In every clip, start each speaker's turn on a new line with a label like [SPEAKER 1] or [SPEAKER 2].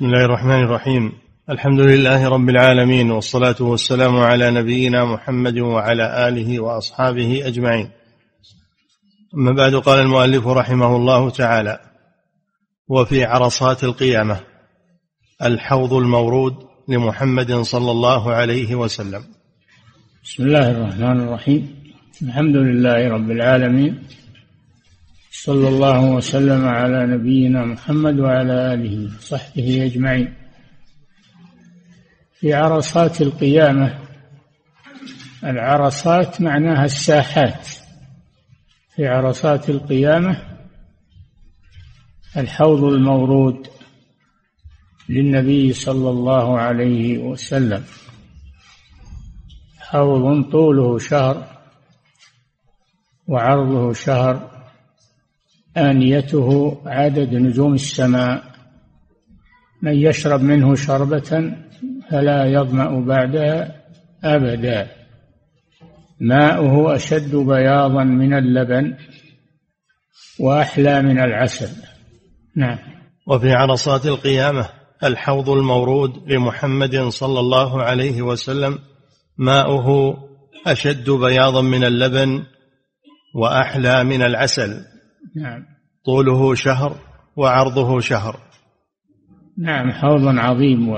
[SPEAKER 1] بسم الله الرحمن الرحيم الحمد لله رب العالمين والصلاة والسلام على نبينا محمد وعلى آله وأصحابه أجمعين أما بعد قال المؤلف رحمه الله تعالى وفي عرصات القيامة الحوض المورود لمحمد صلى الله عليه وسلم
[SPEAKER 2] بسم الله الرحمن الرحيم الحمد لله رب العالمين صلى الله وسلم على نبينا محمد وعلى اله وصحبه اجمعين في عرصات القيامه العرصات معناها الساحات في عرصات القيامه الحوض المورود للنبي صلى الله عليه وسلم حوض طوله شهر وعرضه شهر آنيته عدد نجوم السماء من يشرب منه شربة فلا يظمأ بعدها أبدا ماؤه أشد بياضا من اللبن وأحلى من العسل نعم
[SPEAKER 1] وفي عرصات القيامة الحوض المورود لمحمد صلى الله عليه وسلم ماؤه أشد بياضا من اللبن وأحلى من العسل
[SPEAKER 2] نعم
[SPEAKER 1] طوله شهر وعرضه شهر
[SPEAKER 2] نعم حوض عظيم و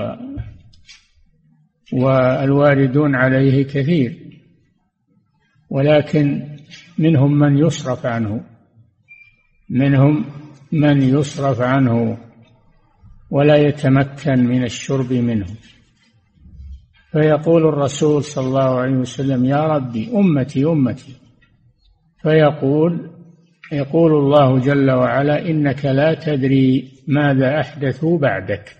[SPEAKER 2] والواردون عليه كثير ولكن منهم من يصرف عنه منهم من يصرف عنه ولا يتمكن من الشرب منه فيقول الرسول صلى الله عليه وسلم يا ربي امتي امتي فيقول يقول الله جل وعلا انك لا تدري ماذا احدثوا بعدك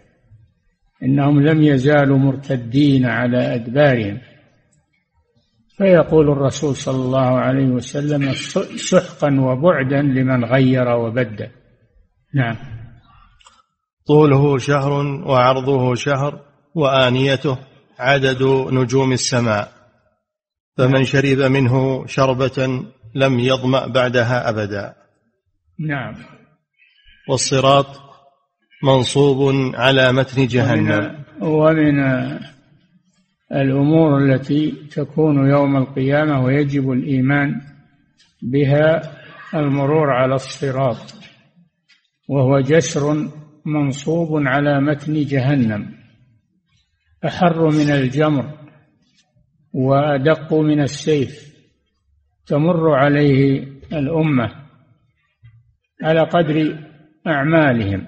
[SPEAKER 2] انهم لم يزالوا مرتدين على ادبارهم فيقول الرسول صلى الله عليه وسلم سحقا وبعدا لمن غير وبدل نعم
[SPEAKER 1] طوله شهر وعرضه شهر وانيته عدد نجوم السماء فمن نعم. شرب منه شربه لم يظمأ بعدها أبدا
[SPEAKER 2] نعم
[SPEAKER 1] والصراط منصوب على متن جهنم
[SPEAKER 2] ومن, ومن الأمور التي تكون يوم القيامة ويجب الإيمان بها المرور على الصراط وهو جسر منصوب على متن جهنم أحر من الجمر وأدق من السيف تمر عليه الأمة على قدر أعمالهم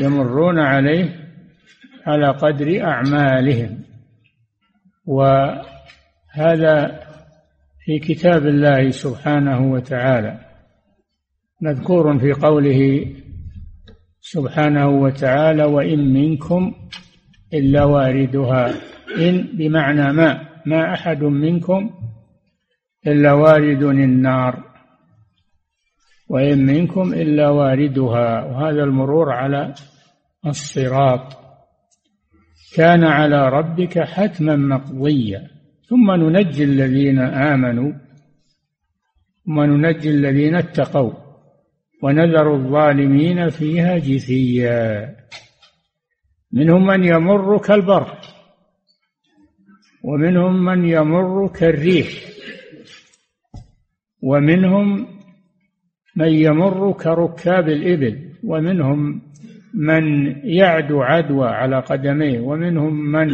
[SPEAKER 2] يمرون عليه على قدر أعمالهم وهذا في كتاب الله سبحانه وتعالى مذكور في قوله سبحانه وتعالى وإن منكم إلا واردها إن بمعنى ما ما أحد منكم إلا وارد النار وإن منكم إلا واردها وهذا المرور على الصراط كان على ربك حتما مقضيا ثم ننجي الذين آمنوا ثم ننجي الذين اتقوا ونذر الظالمين فيها جثيا منهم من يمر كالبر ومنهم من يمر كالريح ومنهم من يمر كركاب الإبل ومنهم من يعدو عدوى على قدميه ومنهم من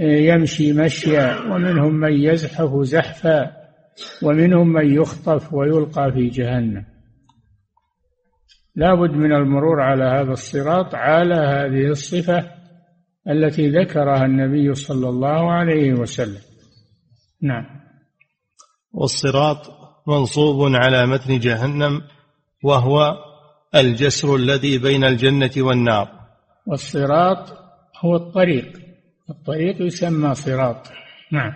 [SPEAKER 2] آه، يمشي مشيا ومنهم من يزحف زحفا ومنهم من يخطف ويلقى في جهنم لابد من المرور على هذا الصراط على هذه الصفة التي ذكرها النبي صلى الله عليه وسلم نعم
[SPEAKER 1] والصراط منصوب على متن جهنم وهو الجسر الذي بين الجنة والنار
[SPEAKER 2] والصراط هو الطريق الطريق يسمى صراط نعم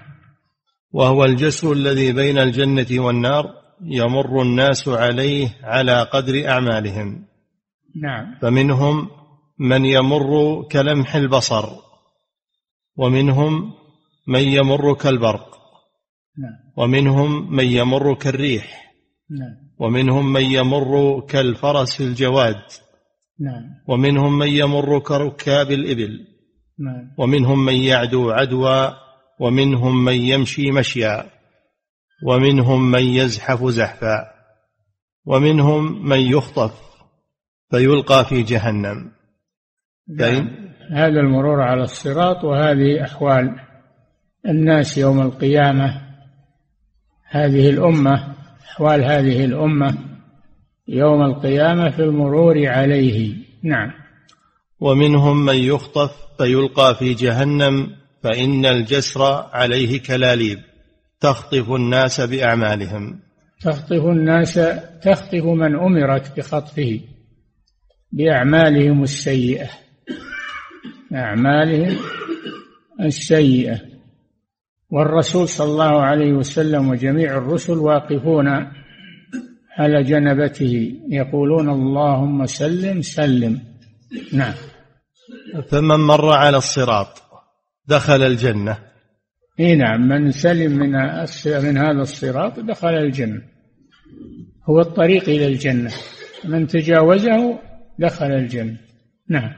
[SPEAKER 1] وهو الجسر الذي بين الجنة والنار يمر الناس عليه على قدر أعمالهم
[SPEAKER 2] نعم
[SPEAKER 1] فمنهم من يمر كلمح البصر ومنهم من يمر كالبرق نعم. ومنهم من يمر كالريح
[SPEAKER 2] نعم.
[SPEAKER 1] ومنهم من يمر كالفرس الجواد
[SPEAKER 2] نعم.
[SPEAKER 1] ومنهم من يمر كركاب الإبل نعم. ومنهم من يعدو عدوى ومنهم من يمشي مشيا ومنهم من يزحف زحفا ومنهم من يخطف فيلقى في جهنم
[SPEAKER 2] نعم. طيب. هذا المرور على الصراط وهذه أحوال الناس يوم القيامة هذه الأمة أحوال هذه الأمة يوم القيامة في المرور عليه نعم
[SPEAKER 1] ومنهم من يخطف فيلقى في جهنم فإن الجسر عليه كلاليب تخطف الناس بأعمالهم
[SPEAKER 2] تخطف الناس تخطف من أمرت بخطفه بأعمالهم السيئة أعمالهم السيئة والرسول صلى الله عليه وسلم وجميع الرسل واقفون على جنبته يقولون اللهم سلم سلم نعم
[SPEAKER 1] فمن مر على الصراط دخل الجنة
[SPEAKER 2] اي نعم من سلم من من هذا الصراط دخل الجنة هو الطريق إلى الجنة من تجاوزه دخل الجنة نعم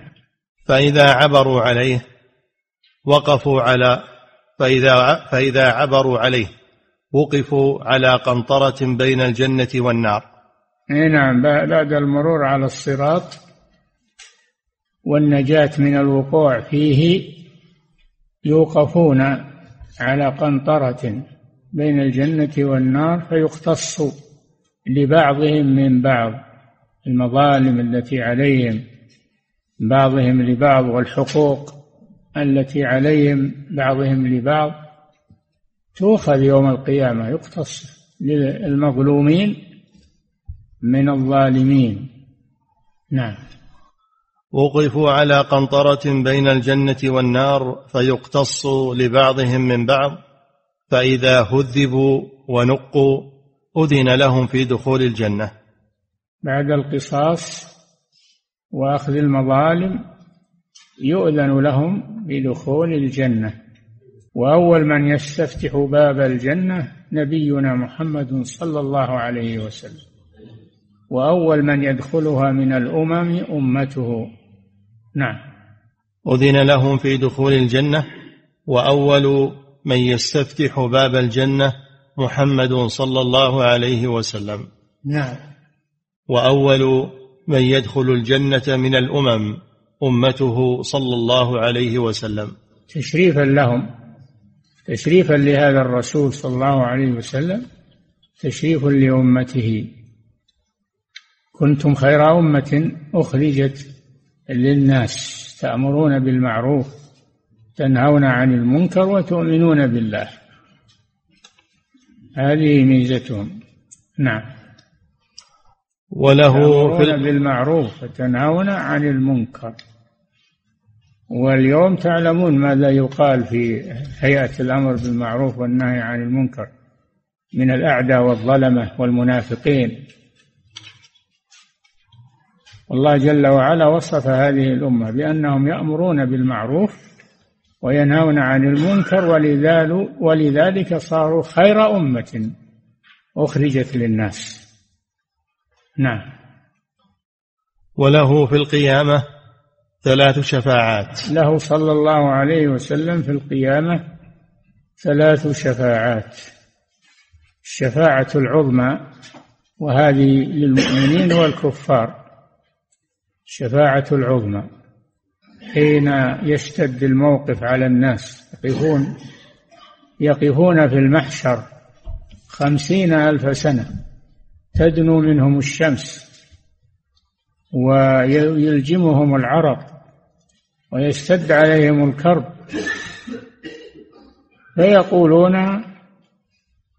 [SPEAKER 1] فإذا عبروا عليه وقفوا على فإذا, فإذا عبروا عليه وقفوا على قنطرة بين الجنة والنار
[SPEAKER 2] أي نعم بعد المرور على الصراط والنجاة من الوقوع فيه يوقفون على قنطرة بين الجنة والنار فيختص لبعضهم من بعض المظالم التي عليهم بعضهم لبعض والحقوق التي عليهم بعضهم لبعض تؤخذ يوم القيامة يقتص للمظلومين من الظالمين نعم
[SPEAKER 1] وقفوا على قنطرة بين الجنة والنار فيقتص لبعضهم من بعض فإذا هذبوا ونقوا أذن لهم في دخول الجنة
[SPEAKER 2] بعد القصاص وأخذ المظالم يؤذن لهم بدخول الجنه واول من يستفتح باب الجنه نبينا محمد صلى الله عليه وسلم واول من يدخلها من الامم امته نعم
[SPEAKER 1] اذن لهم في دخول الجنه واول من يستفتح باب الجنه محمد صلى الله عليه وسلم
[SPEAKER 2] نعم
[SPEAKER 1] واول من يدخل الجنه من الامم امته صلى الله عليه وسلم
[SPEAKER 2] تشريفا لهم تشريفا لهذا الرسول صلى الله عليه وسلم تشريف لامته كنتم خير امه اخرجت للناس تامرون بالمعروف تنهون عن المنكر وتؤمنون بالله هذه ميزتهم نعم وله في بالمعروف وتنهون عن المنكر واليوم تعلمون ماذا يقال في هيئة الأمر بالمعروف والنهي عن المنكر من الأعداء والظلمة والمنافقين الله جل وعلا وصف هذه الأمة بأنهم يأمرون بالمعروف وينهون عن المنكر ولذلك صاروا خير أمة أخرجت للناس نعم
[SPEAKER 1] وله في القيامة ثلاث شفاعات
[SPEAKER 2] له صلى الله عليه وسلم في القيامة ثلاث شفاعات الشفاعة العظمى وهذه للمؤمنين والكفار الشفاعة العظمى حين يشتد الموقف على الناس يقفون يقفون في المحشر خمسين ألف سنة تدنو منهم الشمس ويلجمهم العرق ويشتد عليهم الكرب فيقولون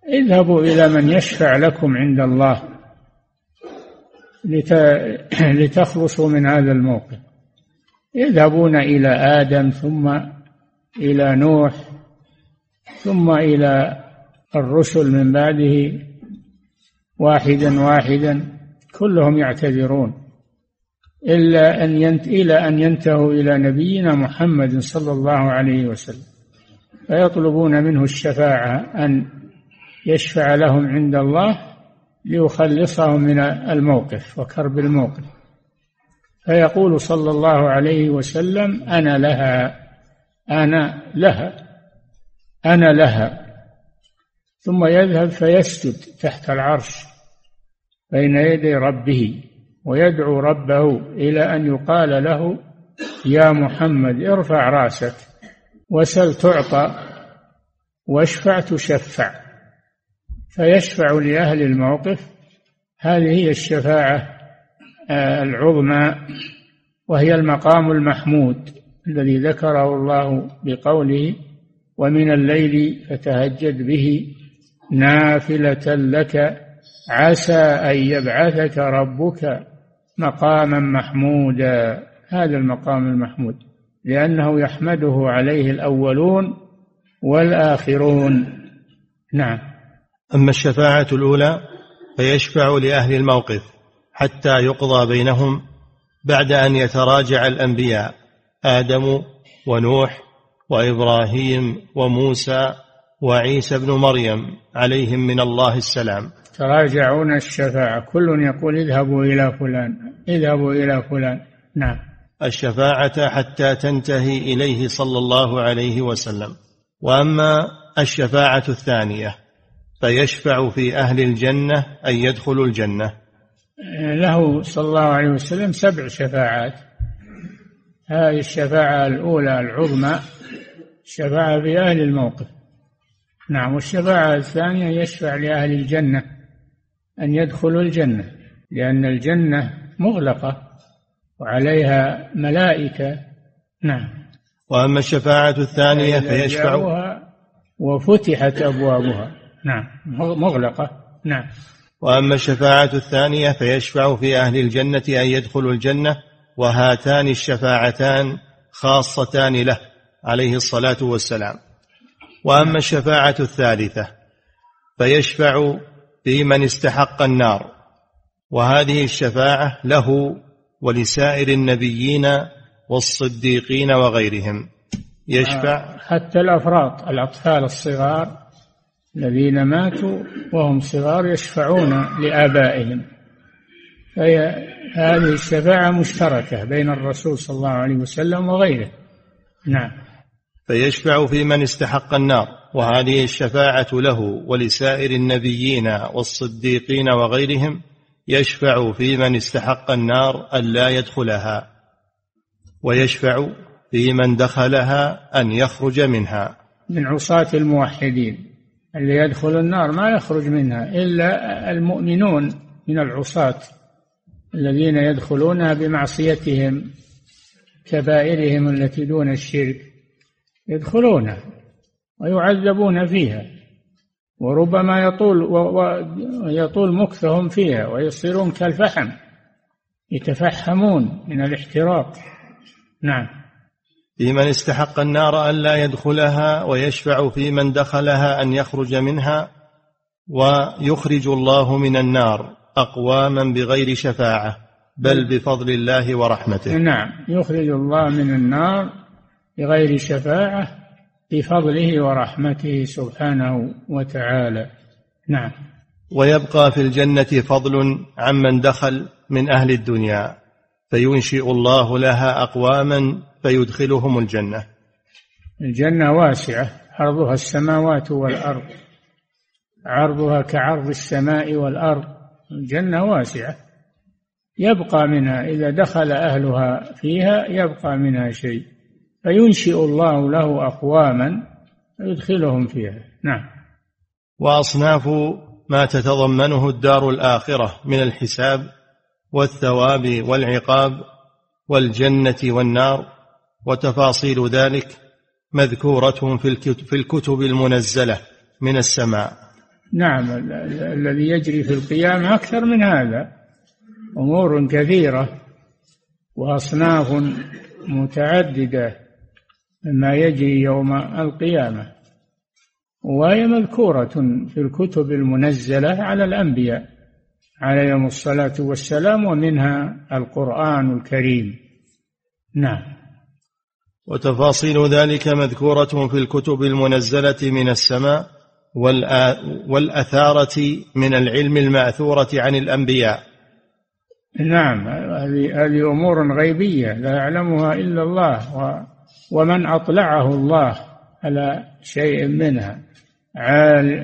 [SPEAKER 2] اذهبوا الى من يشفع لكم عند الله لتخلصوا من هذا الموقف يذهبون الى ادم ثم الى نوح ثم الى الرسل من بعده واحدا واحدا كلهم يعتذرون إلا أن ينت... إلى أن ينتهوا إلى نبينا محمد صلى الله عليه وسلم فيطلبون منه الشفاعة أن يشفع لهم عند الله ليخلصهم من الموقف وكرب الموقف فيقول صلى الله عليه وسلم أنا لها أنا لها أنا لها ثم يذهب فيسجد تحت العرش بين يدي ربه ويدعو ربه إلى أن يقال له يا محمد ارفع راسك وسل تعطى واشفع تشفع فيشفع لأهل الموقف هذه هي الشفاعة آه، العظمى وهي المقام المحمود الذي ذكره الله بقوله ومن الليل فتهجد به نافلة لك عسى أن يبعثك ربك مقاما محمودا هذا المقام المحمود لأنه يحمده عليه الأولون والآخرون نعم
[SPEAKER 1] أما الشفاعة الأولى فيشفع لأهل الموقف حتى يقضى بينهم بعد أن يتراجع الأنبياء آدم ونوح وإبراهيم وموسى وعيسى بن مريم عليهم من الله السلام
[SPEAKER 2] تراجعون الشفاعة كل يقول اذهبوا إلى فلان اذهبوا إلى فلان نعم
[SPEAKER 1] الشفاعة حتى تنتهي إليه صلى الله عليه وسلم وأما الشفاعة الثانية فيشفع في أهل الجنة أن يدخلوا الجنة
[SPEAKER 2] له صلى الله عليه وسلم سبع شفاعات هذه الشفاعة الأولى العظمى الشفاعة في أهل الموقف نعم والشفاعة الثانية يشفع لأهل الجنة أن يدخلوا الجنة لأن الجنة مغلقة وعليها ملائكة نعم
[SPEAKER 1] وأما الشفاعة الثانية فيشفع
[SPEAKER 2] وفتحت أبوابها نعم مغلقة نعم
[SPEAKER 1] وأما الشفاعة الثانية فيشفع في أهل الجنة أن يدخلوا الجنة وهاتان الشفاعتان خاصتان له عليه الصلاة والسلام وأما الشفاعة الثالثة فيشفع في من استحق النار وهذه الشفاعه له ولسائر النبيين والصديقين وغيرهم يشفع
[SPEAKER 2] حتى الافراط الاطفال الصغار الذين ماتوا وهم صغار يشفعون لابائهم فهي هذه الشفاعه مشتركه بين الرسول صلى الله عليه وسلم وغيره نعم
[SPEAKER 1] فيشفع في من استحق النار وهذه الشفاعه له ولسائر النبيين والصديقين وغيرهم يشفع في من استحق النار الا يدخلها ويشفع في من دخلها ان يخرج منها
[SPEAKER 2] من عصاه الموحدين اللي يدخل النار ما يخرج منها الا المؤمنون من العصاه الذين يدخلونها بمعصيتهم كبائرهم التي دون الشرك يدخلونها ويعذبون فيها وربما يطول ويطول مكثهم فيها ويصيرون كالفحم يتفحمون من الاحتراق نعم
[SPEAKER 1] في من استحق النار ألا يدخلها ويشفع في من دخلها أن يخرج منها ويخرج الله من النار أقواما بغير شفاعة بل بفضل الله ورحمته
[SPEAKER 2] نعم يخرج الله من النار بغير شفاعة بفضله ورحمته سبحانه وتعالى نعم
[SPEAKER 1] ويبقى في الجنه فضل عمن دخل من اهل الدنيا فينشئ الله لها اقواما فيدخلهم الجنه
[SPEAKER 2] الجنه واسعه عرضها السماوات والارض عرضها كعرض السماء والارض الجنه واسعه يبقى منها اذا دخل اهلها فيها يبقى منها شيء فينشئ الله له أقواما يدخلهم فيها نعم
[SPEAKER 1] وأصناف ما تتضمنه الدار الآخرة من الحساب والثواب والعقاب والجنة والنار وتفاصيل ذلك مذكورة في الكتب المنزلة من السماء
[SPEAKER 2] نعم الذي يجري في القيامة أكثر من هذا أمور كثيرة وأصناف متعددة ما يجري يوم القيامه وهي مذكوره في الكتب المنزله على الانبياء عليهم الصلاه والسلام ومنها القران الكريم نعم
[SPEAKER 1] وتفاصيل ذلك مذكوره في الكتب المنزله من السماء والأثارة من العلم المأثورة عن الأنبياء
[SPEAKER 2] نعم هذه هذه أمور غيبية لا يعلمها إلا الله ومن أطلعه الله على شيء منها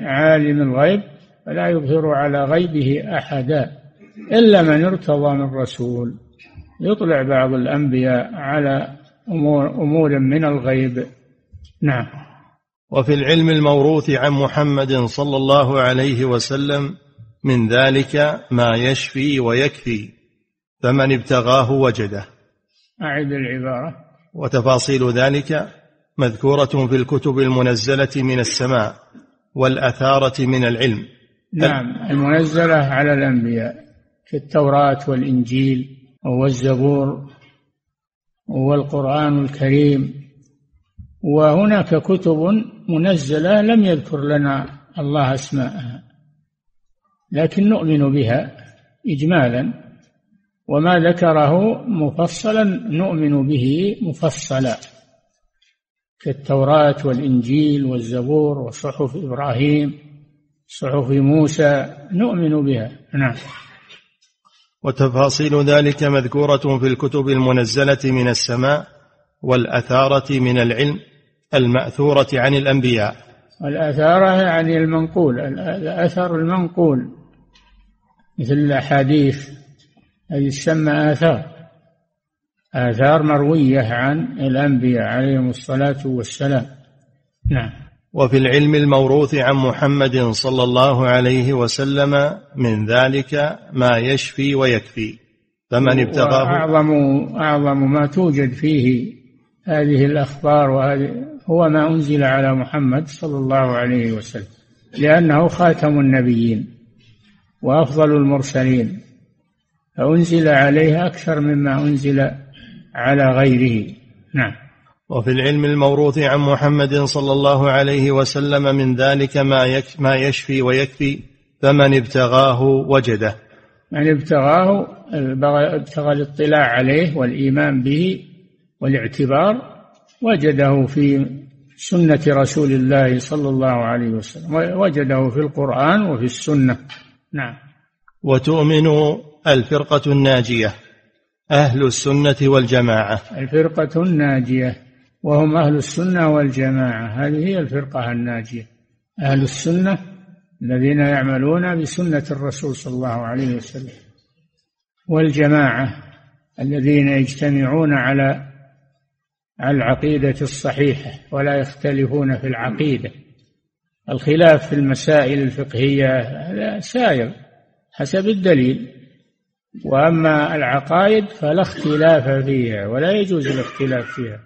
[SPEAKER 2] عالم الغيب فلا يظهر على غيبه أحدا إلا من ارتضى من رسول يطلع بعض الأنبياء على أمور أمور من الغيب نعم
[SPEAKER 1] وفي العلم الموروث عن محمد صلى الله عليه وسلم من ذلك ما يشفي ويكفي فمن ابتغاه وجده
[SPEAKER 2] أعد العبارة
[SPEAKER 1] وتفاصيل ذلك مذكورة في الكتب المنزلة من السماء والأثارة من العلم
[SPEAKER 2] نعم المنزلة على الأنبياء في التوراة والإنجيل والزبور والقرآن الكريم وهناك كتب منزلة لم يذكر لنا الله أسماءها لكن نؤمن بها إجمالا وما ذكره مفصلا نؤمن به مفصلا كالتوراة والإنجيل والزبور وصحف إبراهيم صحف موسى نؤمن بها نعم
[SPEAKER 1] وتفاصيل ذلك مذكورة في الكتب المنزلة من السماء والأثارة من العلم المأثورة عن الأنبياء
[SPEAKER 2] الأثارة يعني المنقول الأثر المنقول مثل الأحاديث أي تسمى آثار آثار مروية عن الأنبياء عليهم الصلاة والسلام نعم
[SPEAKER 1] وفي العلم الموروث عن محمد صلى الله عليه وسلم من ذلك ما يشفي ويكفي فمن ابتغاه
[SPEAKER 2] أعظم أعظم ما توجد فيه هذه الأخبار وهذه هو ما أنزل على محمد صلى الله عليه وسلم لأنه خاتم النبيين وأفضل المرسلين فأنزل عليه أكثر مما أنزل على غيره نعم
[SPEAKER 1] وفي العلم الموروث عن محمد صلى الله عليه وسلم من ذلك ما ما يشفي ويكفي فمن ابتغاه وجده
[SPEAKER 2] من ابتغاه ابتغى الاطلاع عليه والايمان به والاعتبار وجده في سنه رسول الله صلى الله عليه وسلم وجده في القران وفي السنه نعم
[SPEAKER 1] وتؤمن الفرقة الناجية أهل السنة والجماعة
[SPEAKER 2] الفرقة الناجية وهم أهل السنة والجماعة هذه هي الفرقة الناجية أهل السنة الذين يعملون بسنة الرسول صلى الله عليه وسلم والجماعة الذين يجتمعون على العقيدة الصحيحة ولا يختلفون في العقيدة الخلاف في المسائل الفقهية هذا سائر حسب الدليل وأما العقائد فلا اختلاف فيها ولا يجوز الاختلاف فيها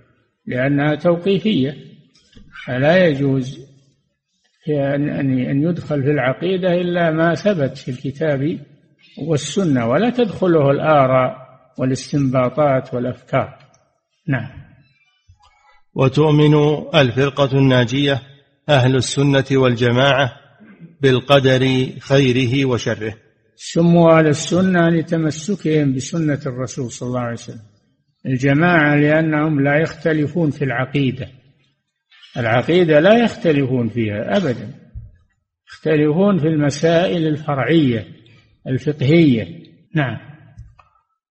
[SPEAKER 2] لأنها توقيفية فلا يجوز أن أن يدخل في العقيدة إلا ما ثبت في الكتاب والسنة ولا تدخله الآراء والاستنباطات والأفكار نعم
[SPEAKER 1] وتؤمن الفرقة الناجية أهل السنة والجماعة بالقدر خيره وشره
[SPEAKER 2] سموا على السنة لتمسكهم بسنة الرسول صلى الله عليه وسلم الجماعة لأنهم لا يختلفون في العقيدة العقيدة لا يختلفون فيها أبدا يختلفون في المسائل الفرعية الفقهية نعم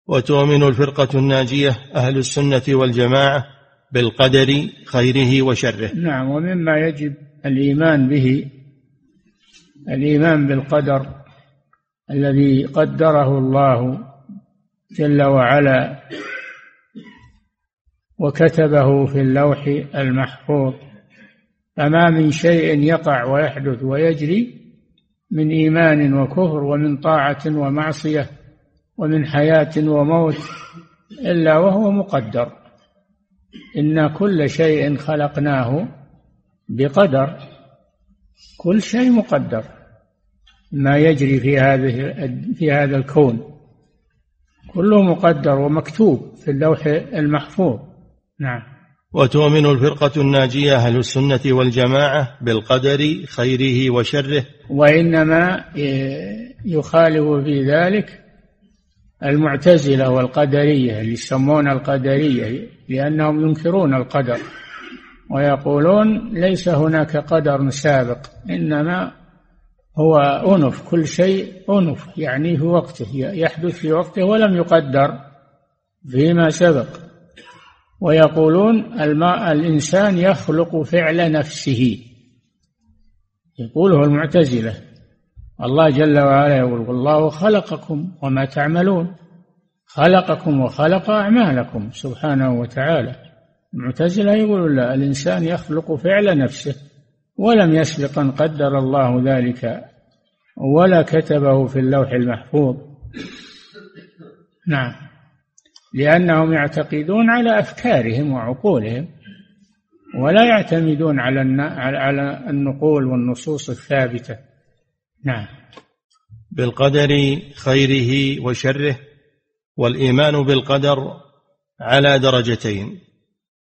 [SPEAKER 1] وتؤمن الفرقة الناجية أهل السنة والجماعة بالقدر خيره وشره
[SPEAKER 2] نعم ومما يجب الإيمان به الإيمان بالقدر الذي قدره الله جل وعلا وكتبه في اللوح المحفوظ فما من شيء يقع ويحدث ويجري من ايمان وكفر ومن طاعه ومعصيه ومن حياه وموت الا وهو مقدر ان كل شيء خلقناه بقدر كل شيء مقدر ما يجري في هذه في هذا الكون كله مقدر ومكتوب في اللوح المحفوظ نعم
[SPEAKER 1] وتؤمن الفرقة الناجية أهل السنة والجماعة بالقدر خيره وشره
[SPEAKER 2] وإنما يخالف في ذلك المعتزلة والقدرية اللي يسمون القدرية لأنهم ينكرون القدر ويقولون ليس هناك قدر سابق إنما هو أنف كل شيء أنف يعني في وقته يحدث في وقته ولم يقدر فيما سبق ويقولون الماء الإنسان يخلق فعل نفسه يقوله المعتزلة الله جل وعلا يقول والله خلقكم وما تعملون خلقكم وخلق أعمالكم سبحانه وتعالى المعتزلة يقولون لا الإنسان يخلق فعل نفسه ولم يسبق أن قدر الله ذلك ولا كتبه في اللوح المحفوظ نعم لأنهم يعتقدون على أفكارهم وعقولهم ولا يعتمدون على على النقول والنصوص الثابتة نعم
[SPEAKER 1] بالقدر خيره وشره والإيمان بالقدر على درجتين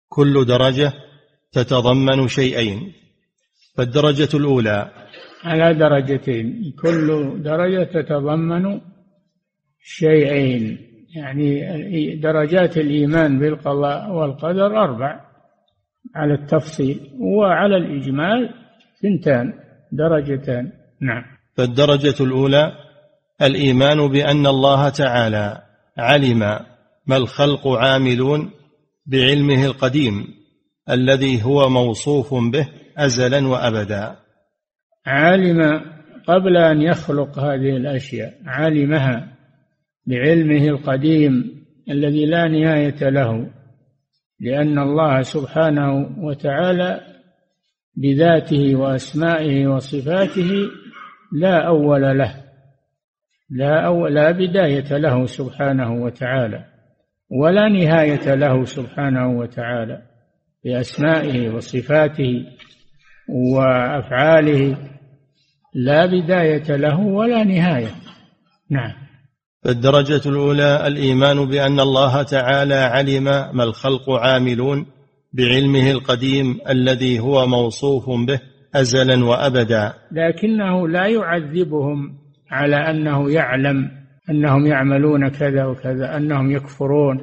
[SPEAKER 1] كل درجة تتضمن شيئين فالدرجة الأولى
[SPEAKER 2] على درجتين كل درجة تتضمن شيئين يعني درجات الإيمان بالقضاء والقدر أربع على التفصيل وعلى الإجمال ثنتان درجتان نعم
[SPEAKER 1] فالدرجة الأولى الإيمان بأن الله تعالى علم ما الخلق عاملون بعلمه القديم الذي هو موصوف به أزلا وأبدا
[SPEAKER 2] علم قبل أن يخلق هذه الأشياء علمها بعلمه القديم الذي لا نهاية له لأن الله سبحانه وتعالى بذاته وأسمائه وصفاته لا أول له لا أول لا بداية له سبحانه وتعالى ولا نهاية له سبحانه وتعالى بأسمائه وصفاته وافعاله لا بدايه له ولا نهايه نعم
[SPEAKER 1] فالدرجه الاولى الايمان بان الله تعالى علم ما الخلق عاملون بعلمه القديم الذي هو موصوف به ازلا وابدا
[SPEAKER 2] لكنه لا يعذبهم على انه يعلم انهم يعملون كذا وكذا انهم يكفرون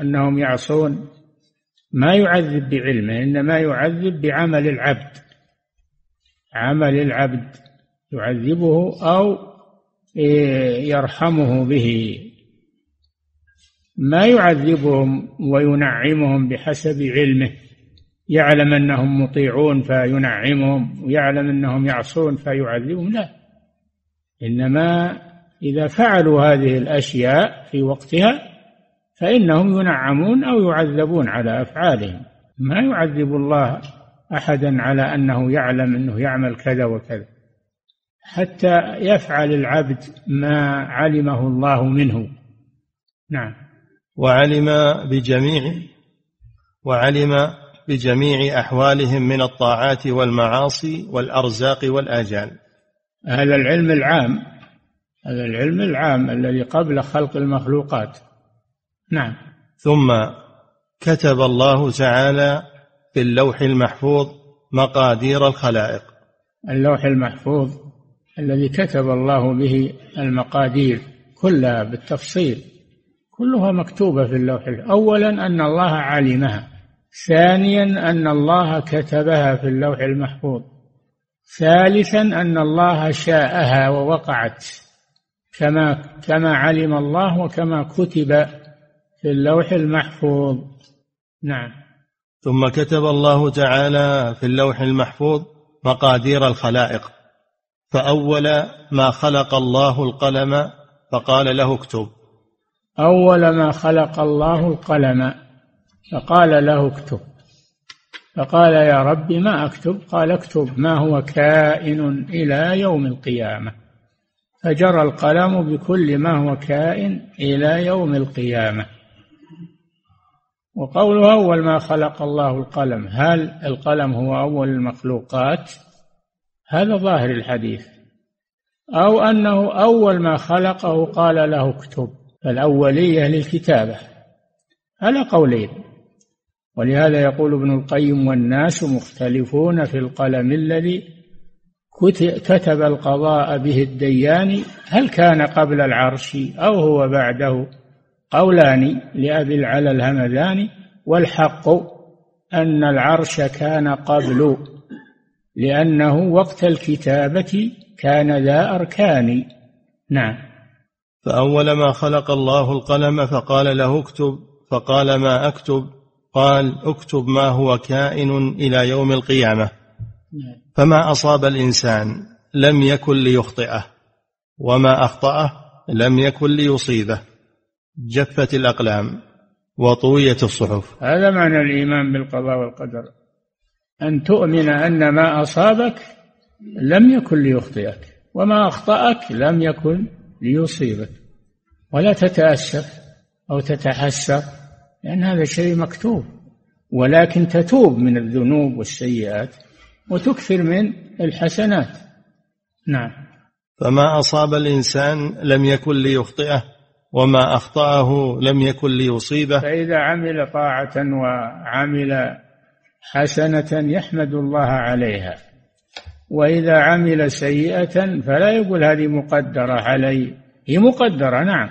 [SPEAKER 2] انهم يعصون ما يعذب بعلمه انما يعذب بعمل العبد عمل العبد يعذبه أو إيه، يرحمه به ما يعذبهم وينعمهم بحسب علمه يعلم انهم مطيعون فينعمهم ويعلم انهم يعصون فيعذبهم لا انما اذا فعلوا هذه الاشياء في وقتها فانهم ينعمون او يعذبون على افعالهم ما يعذب الله احدا على انه يعلم انه يعمل كذا وكذا حتى يفعل العبد ما علمه الله منه نعم
[SPEAKER 1] وعلم بجميع وعلم بجميع احوالهم من الطاعات والمعاصي والارزاق والاجال
[SPEAKER 2] هذا العلم العام هذا العلم العام الذي قبل خلق المخلوقات نعم
[SPEAKER 1] ثم كتب الله تعالى في اللوح المحفوظ مقادير الخلائق
[SPEAKER 2] اللوح المحفوظ الذي كتب الله به المقادير كلها بالتفصيل كلها مكتوبة في اللوح أولا أن الله علمها ثانيا أن الله كتبها في اللوح المحفوظ ثالثا أن الله شاءها ووقعت كما كما علم الله وكما كتب في اللوح المحفوظ نعم
[SPEAKER 1] ثم كتب الله تعالى في اللوح المحفوظ مقادير الخلائق فأول ما خلق الله القلم فقال له اكتب
[SPEAKER 2] أول ما خلق الله القلم فقال له اكتب فقال يا رب ما أكتب قال اكتب ما هو كائن إلى يوم القيامة فجرى القلم بكل ما هو كائن إلى يوم القيامة وقوله أول ما خلق الله القلم هل القلم هو أول المخلوقات هذا ظاهر الحديث أو أنه أول ما خلقه قال له اكتب فالأولية للكتابة على قولين ولهذا يقول ابن القيم والناس مختلفون في القلم الذي كتب القضاء به الديان هل كان قبل العرش أو هو بعده قولان لأبي العلا الهمذان والحق أن العرش كان قبل لأنه وقت الكتابة كان ذا أركان نعم
[SPEAKER 1] فأول ما خلق الله القلم فقال له اكتب فقال ما أكتب قال اكتب ما هو كائن إلى يوم القيامة فما أصاب الإنسان لم يكن ليخطئه وما أخطأه لم يكن ليصيبه جفت الأقلام وطويت الصحف
[SPEAKER 2] هذا معنى الإيمان بالقضاء والقدر أن تؤمن أن ما أصابك لم يكن ليخطئك وما أخطأك لم يكن ليصيبك ولا تتأسف أو تتحسر لأن هذا شيء مكتوب ولكن تتوب من الذنوب والسيئات وتكثر من الحسنات نعم
[SPEAKER 1] فما أصاب الإنسان لم يكن ليخطئه وما أخطأه لم يكن ليصيبه
[SPEAKER 2] فإذا عمل طاعة وعمل حسنة يحمد الله عليها وإذا عمل سيئة فلا يقول هذه مقدرة علي هي مقدرة نعم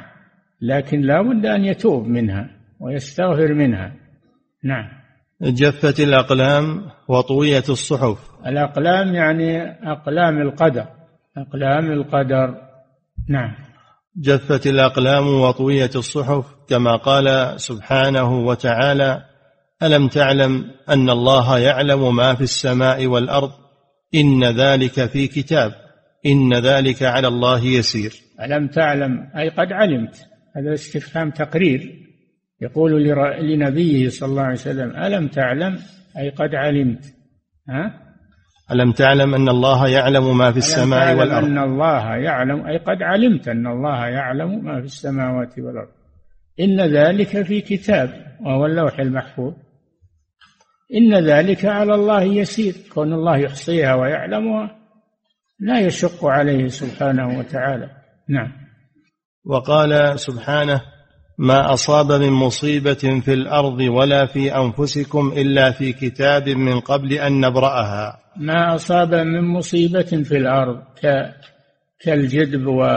[SPEAKER 2] لكن لا بد أن يتوب منها ويستغفر منها نعم
[SPEAKER 1] جفت الأقلام وطويت الصحف
[SPEAKER 2] الأقلام يعني أقلام القدر أقلام القدر نعم
[SPEAKER 1] جفت الاقلام وطويت الصحف كما قال سبحانه وتعالى الم تعلم ان الله يعلم ما في السماء والارض ان ذلك في كتاب ان ذلك على الله يسير
[SPEAKER 2] الم تعلم اي قد علمت هذا استفهام تقرير يقول لنبيه صلى الله عليه وسلم الم تعلم اي قد علمت
[SPEAKER 1] ها ألم تعلم أن الله يعلم ما في السماء والأرض
[SPEAKER 2] أن الله يعلم أي قد علمت أن الله يعلم ما في السماوات والأرض إن ذلك في كتاب وهو اللوح المحفوظ إن ذلك على الله يسير كون الله يحصيها ويعلمها لا يشق عليه سبحانه وتعالى نعم
[SPEAKER 1] وقال سبحانه ما اصاب من مصيبه في الارض ولا في انفسكم الا في كتاب من قبل ان نبراها
[SPEAKER 2] ما اصاب من مصيبه في الارض كالجدب و...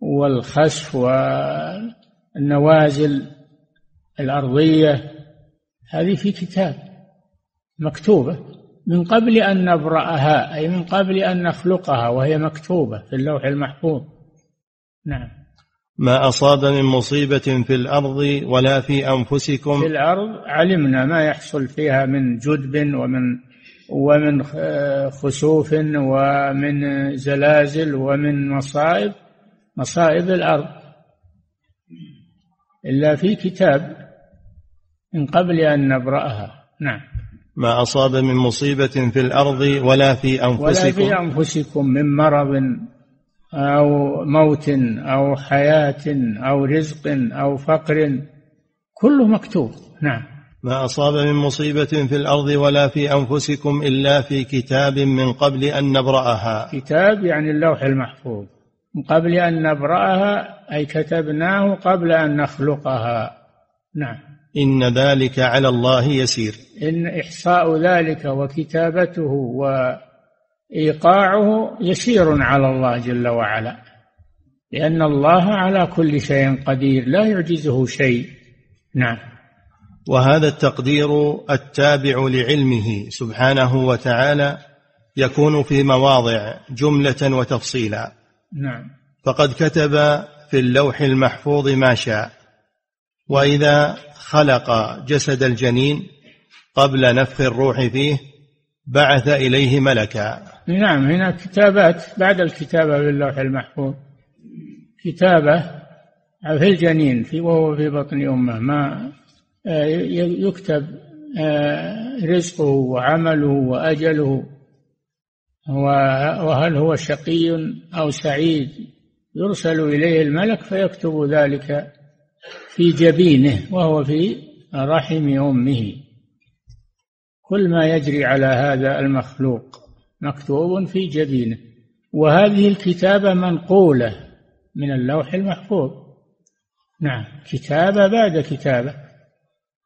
[SPEAKER 2] والخسف والنوازل الارضيه هذه في كتاب مكتوبه من قبل ان نبراها اي من قبل ان نخلقها وهي مكتوبه في اللوح المحفوظ نعم
[SPEAKER 1] ما أصاب من مصيبة في الأرض ولا في أنفسكم
[SPEAKER 2] في الأرض علمنا ما يحصل فيها من جدب ومن ومن خسوف ومن زلازل ومن مصائب مصائب الأرض إلا في كتاب من قبل أن نبرأها نعم
[SPEAKER 1] ما أصاب من مصيبة في الأرض ولا في أنفسكم ولا
[SPEAKER 2] في أنفسكم من مرض أو موت أو حياة أو رزق أو فقر كله مكتوب نعم
[SPEAKER 1] ما أصاب من مصيبة في الأرض ولا في أنفسكم إلا في كتاب من قبل أن نبرأها
[SPEAKER 2] كتاب يعني اللوح المحفوظ من قبل أن نبرأها أي كتبناه قبل أن نخلقها نعم
[SPEAKER 1] إن ذلك على الله يسير
[SPEAKER 2] إن إحصاء ذلك وكتابته و ايقاعه يسير على الله جل وعلا لان الله على كل شيء قدير لا يعجزه شيء نعم
[SPEAKER 1] وهذا التقدير التابع لعلمه سبحانه وتعالى يكون في مواضع جمله وتفصيلا
[SPEAKER 2] نعم
[SPEAKER 1] فقد كتب في اللوح المحفوظ ما شاء واذا خلق جسد الجنين قبل نفخ الروح فيه بعث إليه ملكا
[SPEAKER 2] نعم هناك كتابات بعد الكتابة باللوح المحفوظ كتابة في الجنين في وهو في بطن أمه ما آه، يكتب آه، رزقه وعمله وأجله وهل هو شقي أو سعيد يرسل إليه الملك فيكتب ذلك في جبينه وهو في رحم أمه كل ما يجري على هذا المخلوق مكتوب في جبينه وهذه الكتابة منقولة من اللوح المحفوظ نعم كتابة بعد كتابة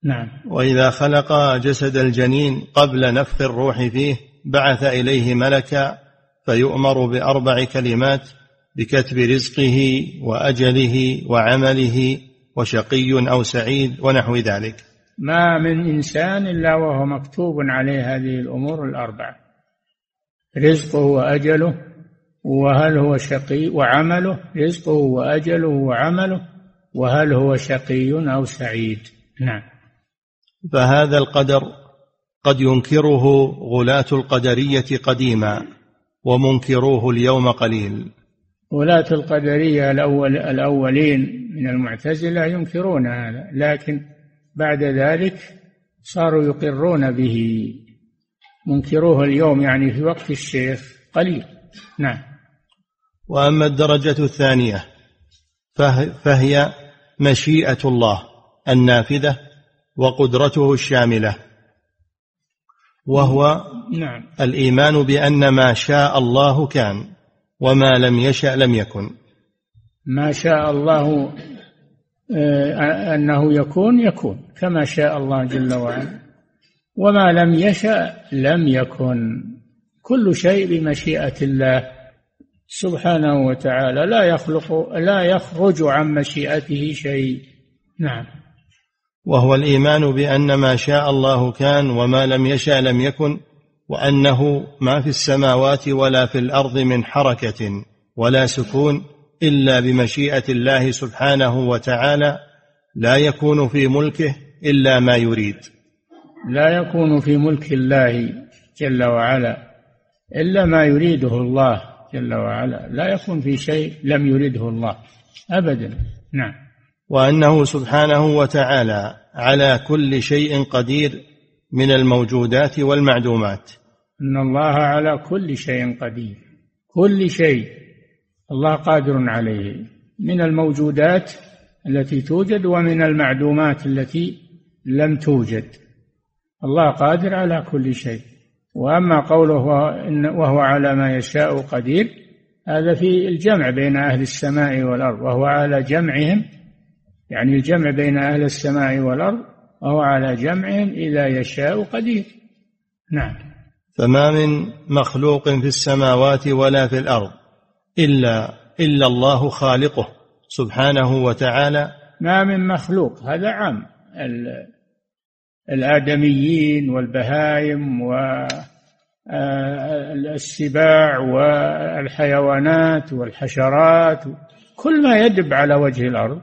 [SPEAKER 2] نعم
[SPEAKER 1] وإذا خلق جسد الجنين قبل نفخ الروح فيه بعث إليه ملكا فيؤمر بأربع كلمات بكتب رزقه وأجله وعمله وشقي أو سعيد ونحو ذلك
[SPEAKER 2] ما من إنسان إلا وهو مكتوب عليه هذه الأمور الأربعة رزقه وأجله وهل هو شقي وعمله رزقه وأجله وعمله وهل هو شقي أو سعيد نعم
[SPEAKER 1] فهذا القدر قد ينكره غلاة القدرية قديما ومنكروه اليوم قليل
[SPEAKER 2] غلاة القدرية الأول الأولين من المعتزلة ينكرون هذا لكن بعد ذلك صاروا يقرون به منكروه اليوم يعني في وقت الشيخ قليل نعم
[SPEAKER 1] واما الدرجه الثانيه فهي مشيئه الله النافذه وقدرته الشامله وهو نعم. الايمان بان ما شاء الله كان وما لم يشا لم يكن
[SPEAKER 2] ما شاء الله آه، أنه يكون يكون كما شاء الله جل وعلا وما لم يشأ لم يكن كل شيء بمشيئة الله سبحانه وتعالى لا يخلق لا يخرج عن مشيئته شيء نعم
[SPEAKER 1] وهو الإيمان بأن ما شاء الله كان وما لم يشأ لم يكن وأنه ما في السماوات ولا في الأرض من حركة ولا سكون الا بمشيئه الله سبحانه وتعالى لا يكون في ملكه الا ما يريد
[SPEAKER 2] لا يكون في ملك الله جل وعلا الا ما يريده الله جل وعلا لا يكون في شيء لم يرده الله ابدا نعم
[SPEAKER 1] وانه سبحانه وتعالى على كل شيء قدير من الموجودات والمعدومات
[SPEAKER 2] ان الله على كل شيء قدير كل شيء الله قادر عليه من الموجودات التي توجد ومن المعدومات التي لم توجد الله قادر على كل شيء واما قوله وهو على ما يشاء قدير هذا في الجمع بين اهل السماء والارض وهو على جمعهم يعني الجمع بين اهل السماء والارض وهو على جمعهم اذا يشاء قدير نعم
[SPEAKER 1] فما من مخلوق في السماوات ولا في الارض إلا إلا الله خالقه سبحانه وتعالى
[SPEAKER 2] ما من مخلوق هذا عام الآدميين والبهائم والسباع والحيوانات والحشرات كل ما يدب على وجه الأرض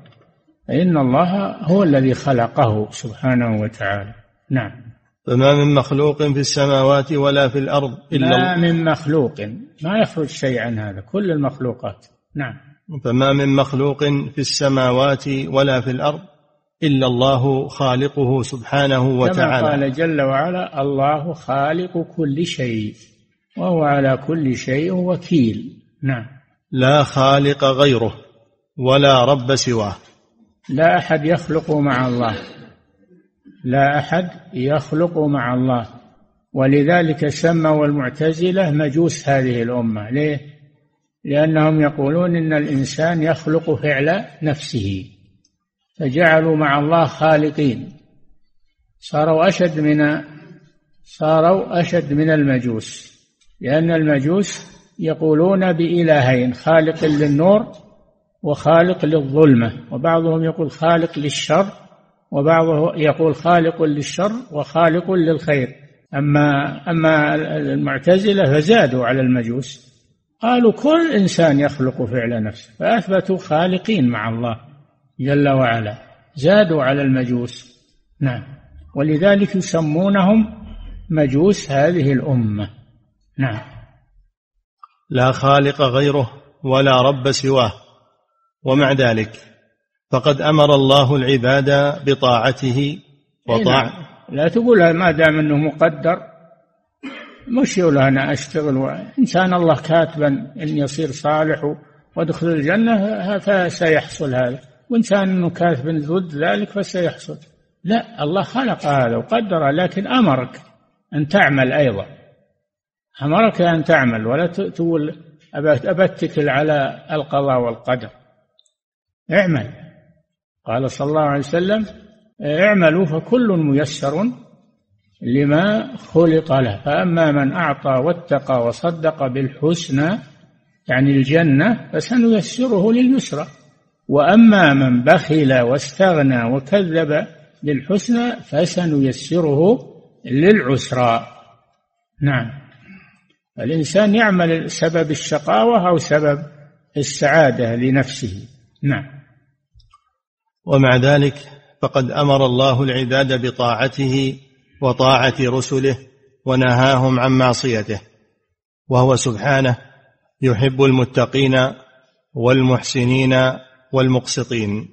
[SPEAKER 2] إن الله هو الذي خلقه سبحانه وتعالى نعم
[SPEAKER 1] فما من مخلوق في السماوات ولا في الأرض
[SPEAKER 2] إلا ما من مخلوق ما يخرج شيء عن هذا كل المخلوقات نعم
[SPEAKER 1] فما من مخلوق في السماوات ولا في الأرض إلا الله خالقه سبحانه وتعالى
[SPEAKER 2] كما قال جل وعلا الله خالق كل شيء وهو على كل شيء وكيل نعم
[SPEAKER 1] لا خالق غيره ولا رب سواه
[SPEAKER 2] لا أحد يخلق مع الله لا أحد يخلق مع الله ولذلك سموا المعتزلة مجوس هذه الأمة ليه؟ لأنهم يقولون إن الإنسان يخلق فعل نفسه فجعلوا مع الله خالقين صاروا أشد من صاروا أشد من المجوس لأن المجوس يقولون بإلهين خالق للنور وخالق للظلمة وبعضهم يقول خالق للشر وبعضه يقول خالق للشر وخالق للخير أما أما المعتزلة فزادوا على المجوس قالوا كل إنسان يخلق فعل نفسه فأثبتوا خالقين مع الله جل وعلا زادوا على المجوس نعم ولذلك يسمونهم مجوس هذه الأمة نعم
[SPEAKER 1] لا خالق غيره ولا رب سواه ومع ذلك فقد امر الله العباد بطاعته
[SPEAKER 2] وطاع إيه لا تقول ما دام انه مقدر مش يقول انا اشتغل وان كان الله كاتبا اني اصير صالح وادخل الجنه فسيحصل هذا وان كان انه كاتب ضد ذلك فسيحصل لا الله خلق هذا وقدره لكن امرك ان تعمل ايضا امرك ان تعمل ولا تقول ابتكل على القضاء والقدر اعمل قال صلى الله عليه وسلم اعملوا فكل ميسر لما خلق له فأما من أعطى واتقى وصدق بالحسنى يعني الجنة فسنيسره لليسرى وأما من بخل واستغنى وكذب بالحسنى فسنيسره للعسرى نعم الإنسان يعمل سبب الشقاوة أو سبب السعادة لنفسه نعم
[SPEAKER 1] ومع ذلك فقد امر الله العباد بطاعته وطاعه رسله ونهاهم عن معصيته وهو سبحانه يحب المتقين والمحسنين والمقسطين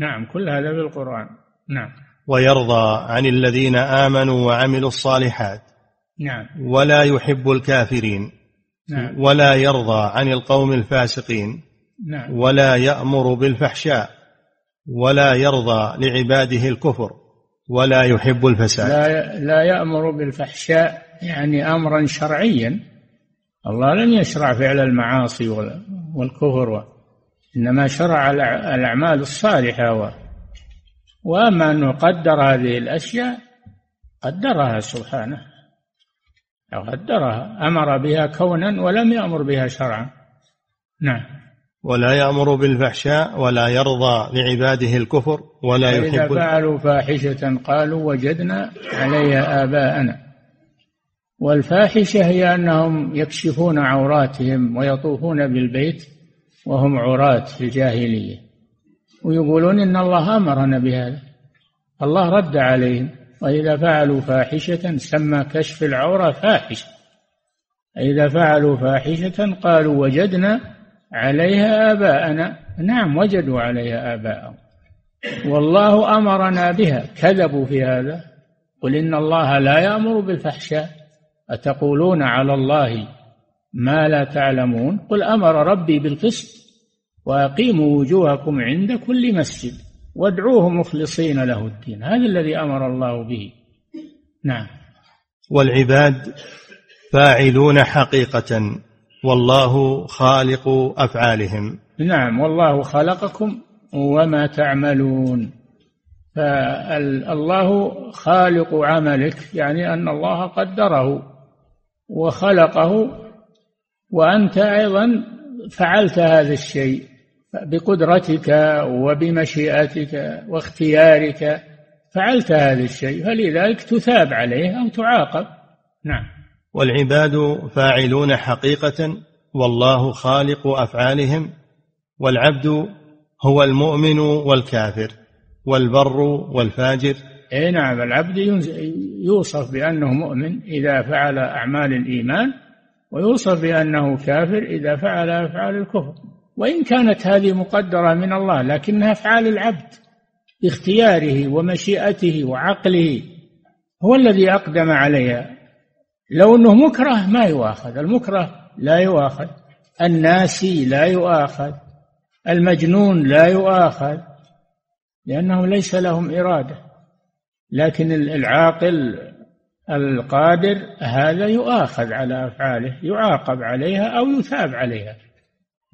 [SPEAKER 2] نعم كل هذا في القران نعم
[SPEAKER 1] ويرضى عن الذين امنوا وعملوا الصالحات نعم ولا يحب الكافرين نعم ولا يرضى عن القوم الفاسقين نعم ولا يامر بالفحشاء ولا يرضى لعباده الكفر ولا يحب الفساد لا,
[SPEAKER 2] لا يأمر بالفحشاء يعني أمرا شرعيا الله لم يشرع فعل المعاصي والكفر إنما شرع الأعمال الصالحة و وأما أنه قدر هذه الأشياء قدرها سبحانه قدرها أمر بها كونا ولم يأمر بها شرعا نعم
[SPEAKER 1] ولا يأمر بالفحشاء ولا يرضى لعباده الكفر ولا يحب إذا
[SPEAKER 2] فعلوا فاحشة قالوا وجدنا عليها آباءنا والفاحشة هي أنهم يكشفون عوراتهم ويطوفون بالبيت وهم عراة في الجاهلية ويقولون إن الله أمرنا بهذا الله رد عليهم وإذا فعلوا فاحشة سمى كشف العورة فاحشة إذا فعلوا فاحشة قالوا وجدنا عليها آباءنا نعم وجدوا عليها آباءهم والله أمرنا بها كذبوا في هذا قل إن الله لا يأمر بالفحشاء أتقولون على الله ما لا تعلمون قل أمر ربي بالقسط وأقيموا وجوهكم عند كل مسجد وادعوه مخلصين له الدين هذا الذي أمر الله به نعم
[SPEAKER 1] والعباد فاعلون حقيقة والله خالق افعالهم
[SPEAKER 2] نعم والله خلقكم وما تعملون فالله خالق عملك يعني ان الله قدره وخلقه وانت ايضا فعلت هذا الشيء بقدرتك وبمشيئتك واختيارك فعلت هذا الشيء فلذلك تثاب عليه او تعاقب نعم
[SPEAKER 1] والعباد فاعلون حقيقه والله خالق افعالهم والعبد هو المؤمن والكافر والبر والفاجر
[SPEAKER 2] اي نعم العبد يوصف بانه مؤمن اذا فعل اعمال الايمان ويوصف بانه كافر اذا فعل افعال الكفر وان كانت هذه مقدره من الله لكنها افعال العبد باختياره ومشيئته وعقله هو الذي اقدم عليها لو انه مكره ما يؤاخذ المكره لا يؤاخذ الناسي لا يؤاخذ المجنون لا يؤاخذ لانهم ليس لهم اراده لكن العاقل القادر هذا يؤاخذ على افعاله يعاقب عليها او يثاب عليها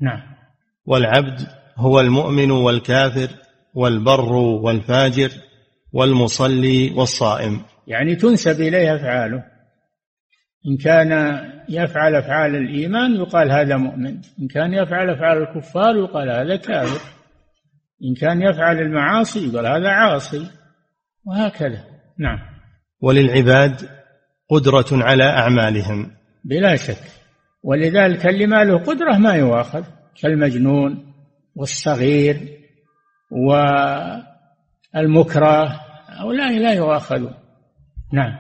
[SPEAKER 2] نعم
[SPEAKER 1] والعبد هو المؤمن والكافر والبر والفاجر والمصلي والصائم
[SPEAKER 2] يعني تنسب اليه افعاله إن كان يفعل أفعال الإيمان يقال هذا مؤمن إن كان يفعل أفعال الكفار يقال هذا كافر إن كان يفعل المعاصي يقال هذا عاصي وهكذا نعم
[SPEAKER 1] وللعباد قدرة على أعمالهم
[SPEAKER 2] بلا شك ولذلك اللي ما له قدرة ما يؤاخذ كالمجنون والصغير والمكره هؤلاء لا يؤاخذون نعم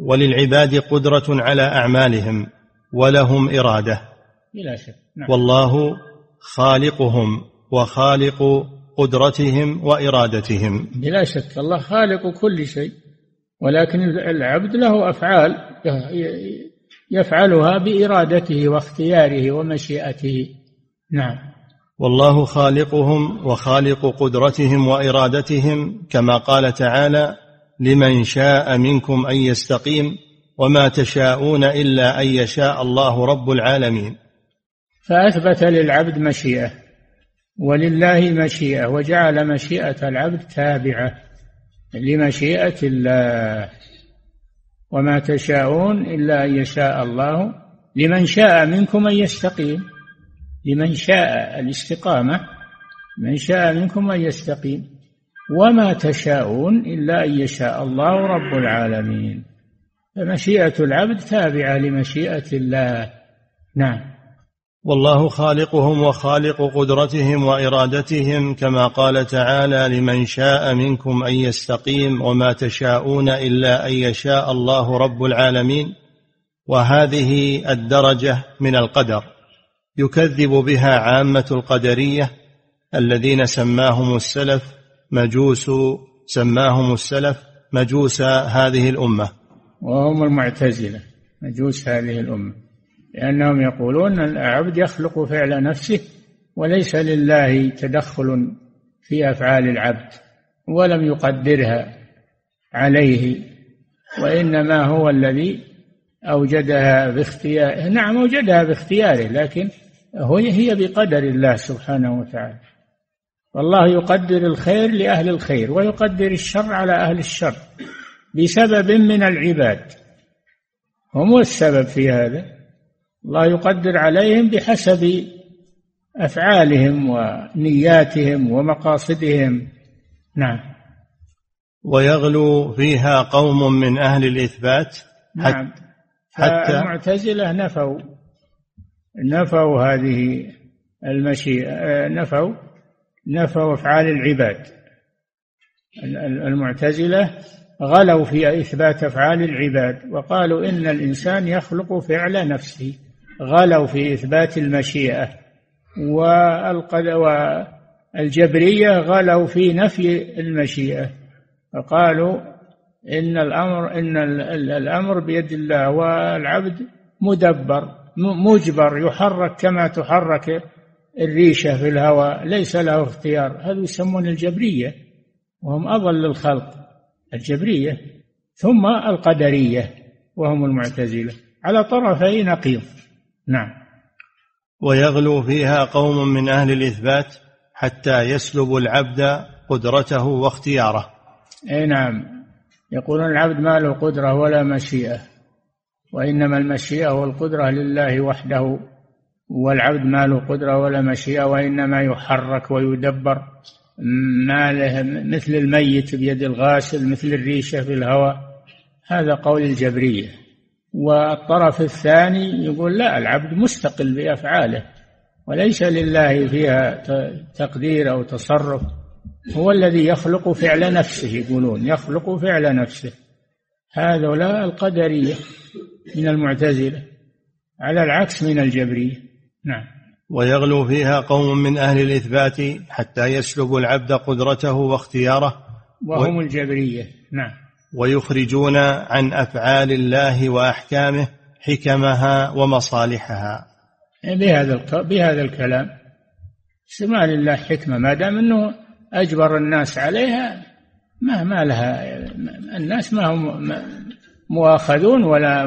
[SPEAKER 1] وللعباد قدره على اعمالهم ولهم اراده
[SPEAKER 2] بلا شك نعم.
[SPEAKER 1] والله خالقهم وخالق قدرتهم وارادتهم
[SPEAKER 2] بلا شك الله خالق كل شيء ولكن العبد له افعال يفعلها بارادته واختياره ومشيئته نعم
[SPEAKER 1] والله خالقهم وخالق قدرتهم وارادتهم كما قال تعالى لمن شاء منكم ان يستقيم وما تشاءون الا ان يشاء الله رب العالمين
[SPEAKER 2] فاثبت للعبد مشيئه ولله مشيئه وجعل مشيئه العبد تابعه لمشيئه الله وما تشاءون الا ان يشاء الله لمن شاء منكم ان يستقيم لمن شاء الاستقامه من شاء منكم ان يستقيم وما تشاءون إلا أن يشاء الله رب العالمين فمشيئة العبد تابعة لمشيئة الله نعم
[SPEAKER 1] والله خالقهم وخالق قدرتهم وارادتهم كما قال تعالى لمن شاء منكم ان يستقيم وما تشاءون الا ان يشاء الله رب العالمين وهذه الدرجه من القدر يكذب بها عامه القدريه الذين سماهم السلف مجوس سماهم السلف مجوس هذه الأمة
[SPEAKER 2] وهم المعتزلة مجوس هذه الأمة لأنهم يقولون العبد يخلق فعل نفسه وليس لله تدخل في أفعال العبد ولم يقدرها عليه وإنما هو الذي أوجدها باختياره نعم أوجدها باختياره لكن هي بقدر الله سبحانه وتعالى والله يقدر الخير لأهل الخير ويقدر الشر على أهل الشر بسبب من العباد هم السبب في هذا الله يقدر عليهم بحسب أفعالهم ونياتهم ومقاصدهم نعم
[SPEAKER 1] ويغلو فيها قوم من أهل الإثبات
[SPEAKER 2] نعم حتى المعتزلة نفوا نفوا هذه المشيئة نفوا نفوا افعال العباد المعتزله غلوا في اثبات افعال العباد وقالوا ان الانسان يخلق فعل نفسه غلوا في اثبات المشيئه والجبريه غلوا في نفي المشيئه فقالوا ان الامر ان الامر بيد الله والعبد مدبر مجبر يحرك كما تحرك الريشة في الهواء ليس له اختيار هذا يسمون الجبرية وهم أضل الخلق الجبرية ثم القدرية وهم المعتزلة على طرفي نقيض نعم
[SPEAKER 1] ويغلو فيها قوم من أهل الإثبات حتى يسلب العبد قدرته واختياره
[SPEAKER 2] أي نعم يقولون العبد ما له قدرة ولا مشيئة وإنما المشيئة والقدرة لله وحده والعبد ما له قدرة ولا مشيئة وإنما يحرك ويدبر ما له مثل الميت بيد الغاسل مثل الريشة في الهواء هذا قول الجبرية والطرف الثاني يقول لا العبد مستقل بأفعاله وليس لله فيها تقدير أو تصرف هو الذي يخلق فعل نفسه يقولون يخلق فعل نفسه هذولا القدرية من المعتزلة على العكس من الجبرية نعم
[SPEAKER 1] ويغلو فيها قوم من أهل الإثبات حتى يسلب العبد قدرته واختياره
[SPEAKER 2] وهم و... الجبرية نعم
[SPEAKER 1] ويخرجون عن أفعال الله وأحكامه حكمها ومصالحها
[SPEAKER 2] يعني بهذا الك... بهذا الكلام سمع لله حكمة ما دام أنه أجبر الناس عليها ما ما لها الناس ما هم مؤاخذون ولا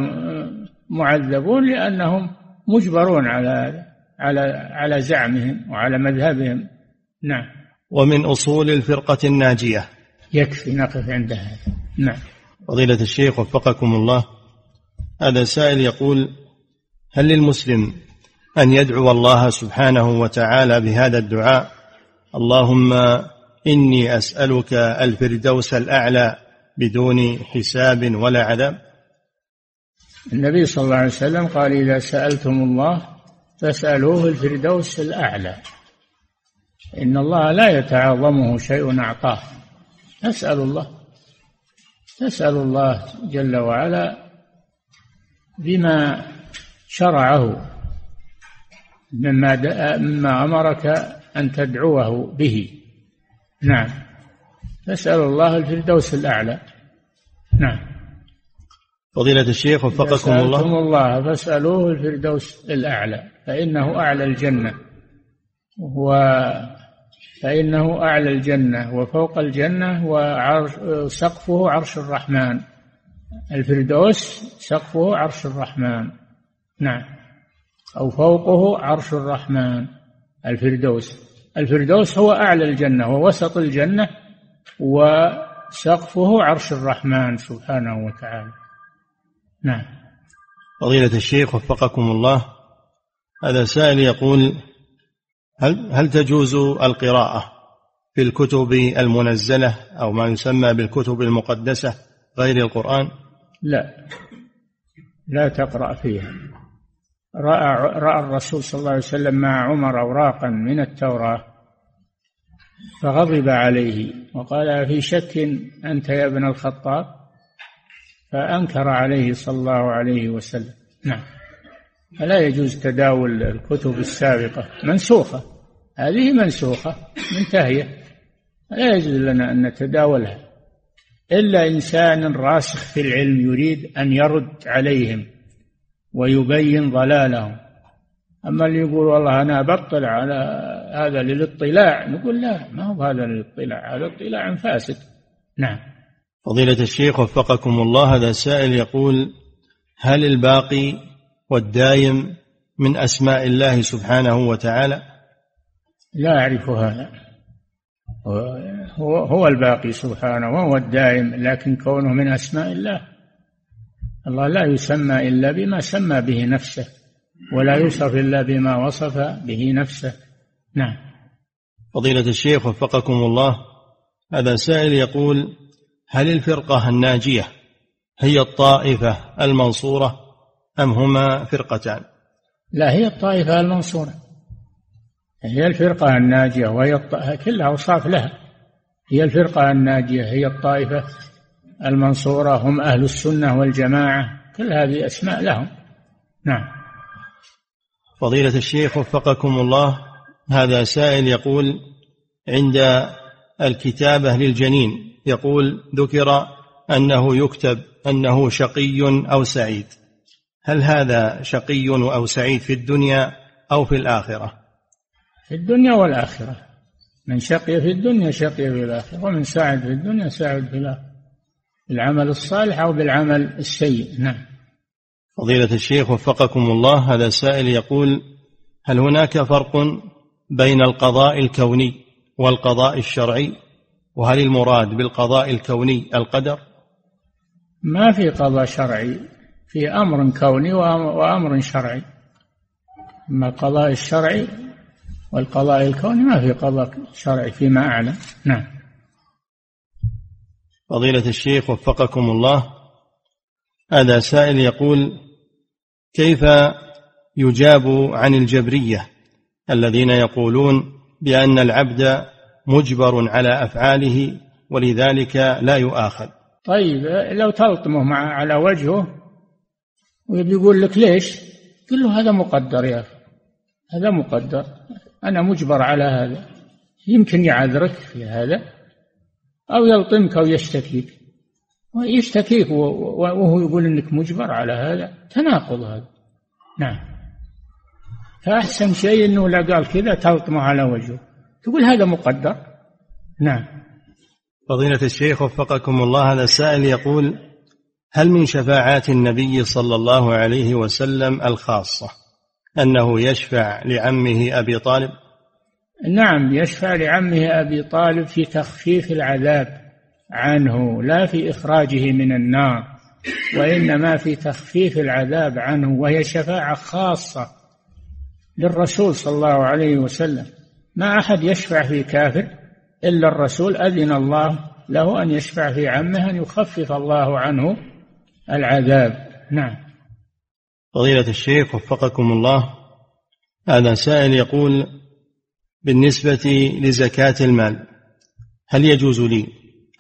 [SPEAKER 2] معذبون لأنهم مجبرون على على على زعمهم وعلى مذهبهم نعم
[SPEAKER 1] ومن أصول الفرقة الناجية
[SPEAKER 2] يكفي نقف عند هذا نعم
[SPEAKER 1] فضيلة الشيخ وفقكم الله هذا سائل يقول هل للمسلم أن يدعو الله سبحانه وتعالى بهذا الدعاء اللهم إني أسألك الفردوس الأعلى بدون حساب ولا عذاب
[SPEAKER 2] النبي صلى الله عليه وسلم قال إذا سألتم الله فاسألوه الفردوس الأعلى إن الله لا يتعاظمه شيء أعطاه تسأل الله تسأل الله جل وعلا بما شرعه مما مما أمرك أن تدعوه به نعم تسأل الله الفردوس الأعلى نعم
[SPEAKER 1] فضيلة الشيخ وفقكم الله
[SPEAKER 2] الله فاسألوه الفردوس الأعلى فإنه أعلى الجنة و فإنه أعلى الجنة وفوق الجنة وسقفه عرش الرحمن الفردوس سقفه عرش الرحمن نعم أو فوقه عرش الرحمن الفردوس الفردوس هو أعلى الجنة ووسط الجنة وسقفه عرش الرحمن سبحانه وتعالى نعم
[SPEAKER 1] فضيلة الشيخ وفقكم الله هذا سائل يقول هل هل تجوز القراءة في الكتب المنزلة أو ما يسمى بالكتب المقدسة غير القرآن؟
[SPEAKER 2] لا لا تقرأ فيها رأى رأى الرسول صلى الله عليه وسلم مع عمر أوراقا من التوراة فغضب عليه وقال في شك أنت يا ابن الخطاب فأنكر عليه صلى الله عليه وسلم نعم فلا يجوز تداول الكتب السابقة منسوخة هذه منسوخة منتهية لا يجوز لنا أن نتداولها إلا إنسان راسخ في العلم يريد أن يرد عليهم ويبين ضلالهم أما اللي يقول والله أنا أبطل على هذا للاطلاع نقول لا ما هو هذا للاطلاع هذا اطلاع فاسد نعم
[SPEAKER 1] فضيلة الشيخ وفقكم الله هذا سائل يقول هل الباقي والدايم من أسماء الله سبحانه وتعالى
[SPEAKER 2] لا أعرف هذا هو, الباقي سبحانه وهو الدائم لكن كونه من أسماء الله الله لا يسمى إلا بما سمى به نفسه ولا يوصف إلا بما وصف به نفسه نعم
[SPEAKER 1] فضيلة الشيخ وفقكم الله هذا سائل يقول هل الفرقه الناجيه هي الطائفه المنصوره ام هما فرقتان
[SPEAKER 2] لا هي الطائفه المنصوره هي الفرقه الناجيه وهي الط... كلها اوصاف لها هي الفرقه الناجيه هي الطائفه المنصوره هم اهل السنه والجماعه كل هذه اسماء لهم نعم
[SPEAKER 1] فضيله الشيخ وفقكم الله هذا سائل يقول عند الكتابه للجنين يقول ذكر أنه يكتب أنه شقي أو سعيد هل هذا شقي أو سعيد في الدنيا أو في الآخرة
[SPEAKER 2] في الدنيا والآخرة من شقي في الدنيا شقي في الآخرة ومن سعد في الدنيا سعد في الآخرة بالعمل الصالح أو بالعمل السيء نعم
[SPEAKER 1] فضيلة الشيخ وفقكم الله هذا سائل يقول هل هناك فرق بين القضاء الكوني والقضاء الشرعي وهل المراد بالقضاء الكوني القدر
[SPEAKER 2] ما في قضاء شرعي في أمر كوني وأمر شرعي أما القضاء الشرعي والقضاء الكوني ما في قضاء شرعي فيما أعلم نعم
[SPEAKER 1] فضيلة الشيخ وفقكم الله هذا سائل يقول كيف يجاب عن الجبرية الذين يقولون بأن العبد مجبر على افعاله ولذلك لا يؤاخذ
[SPEAKER 2] طيب لو تلطمه مع على وجهه ويقول لك ليش قل له هذا مقدر يا أخي هذا مقدر أنا مجبر على هذا يمكن يعذرك في هذا أو يلطمك أو يشتكيك ويشتكيك وهو يقول أنك مجبر على هذا تناقض هذا نعم فأحسن شيء أنه لا قال كذا تلطمه على وجهه تقول هذا مقدر نعم
[SPEAKER 1] فضيلة الشيخ وفقكم الله هذا السائل يقول هل من شفاعات النبي صلى الله عليه وسلم الخاصة أنه يشفع لعمه أبي طالب
[SPEAKER 2] نعم يشفع لعمه أبي طالب في تخفيف العذاب عنه لا في إخراجه من النار وإنما في تخفيف العذاب عنه وهي شفاعة خاصة للرسول صلى الله عليه وسلم ما أحد يشفع في كافر إلا الرسول أذن الله له أن يشفع في عمه أن يخفف الله عنه العذاب نعم
[SPEAKER 1] فضيلة الشيخ وفقكم الله هذا سائل يقول بالنسبة لزكاة المال هل يجوز لي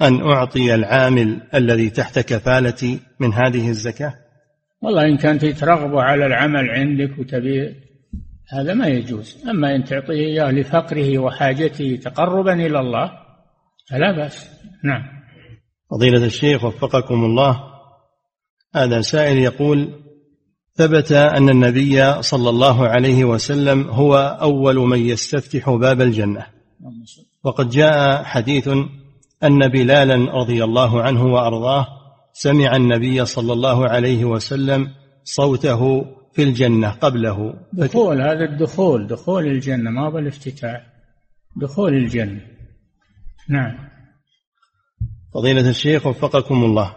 [SPEAKER 1] أن أعطي العامل الذي تحت كفالتي من هذه الزكاة؟
[SPEAKER 2] والله إن كانت ترغب على العمل عندك وتبي هذا ما يجوز أما إن تعطيه إياه لفقره وحاجته تقربا إلى الله فلا بأس نعم
[SPEAKER 1] فضيلة الشيخ وفقكم الله هذا سائل يقول ثبت أن النبي صلى الله عليه وسلم هو أول من يستفتح باب الجنة وقد جاء حديث أن بلالا رضي الله عنه وأرضاه سمع النبي صلى الله عليه وسلم صوته في الجنة قبله
[SPEAKER 2] دخول هذا الدخول دخول الجنة ما هو الافتتاح دخول الجنة نعم
[SPEAKER 1] فضيلة الشيخ وفقكم الله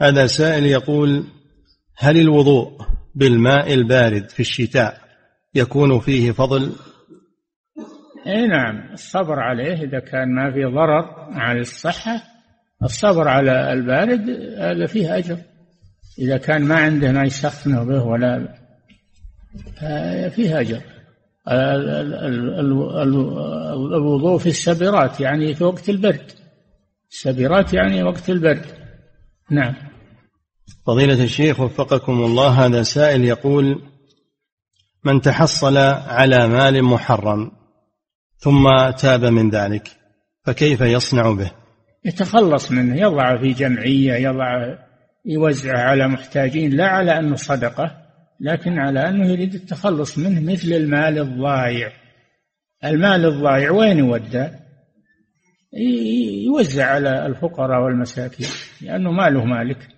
[SPEAKER 1] هذا سائل يقول هل الوضوء بالماء البارد في الشتاء يكون فيه فضل
[SPEAKER 2] اي نعم الصبر عليه اذا كان ما في ضرر على الصحه الصبر على البارد هذا فيه اجر إذا كان ما عنده ما يسخنه به ولا فيها أجر الوضوء في السبرات يعني في وقت البرد السبرات يعني وقت البرد نعم
[SPEAKER 1] فضيلة الشيخ وفقكم الله هذا سائل يقول من تحصل على مال محرم ثم تاب من ذلك فكيف يصنع به
[SPEAKER 2] يتخلص منه يضعه في جمعية يضعه يوزعه على محتاجين لا على أنه صدقة لكن على أنه يريد التخلص منه مثل المال الضايع المال الضايع وين يودى يوزع على الفقراء والمساكين لأنه ماله مالك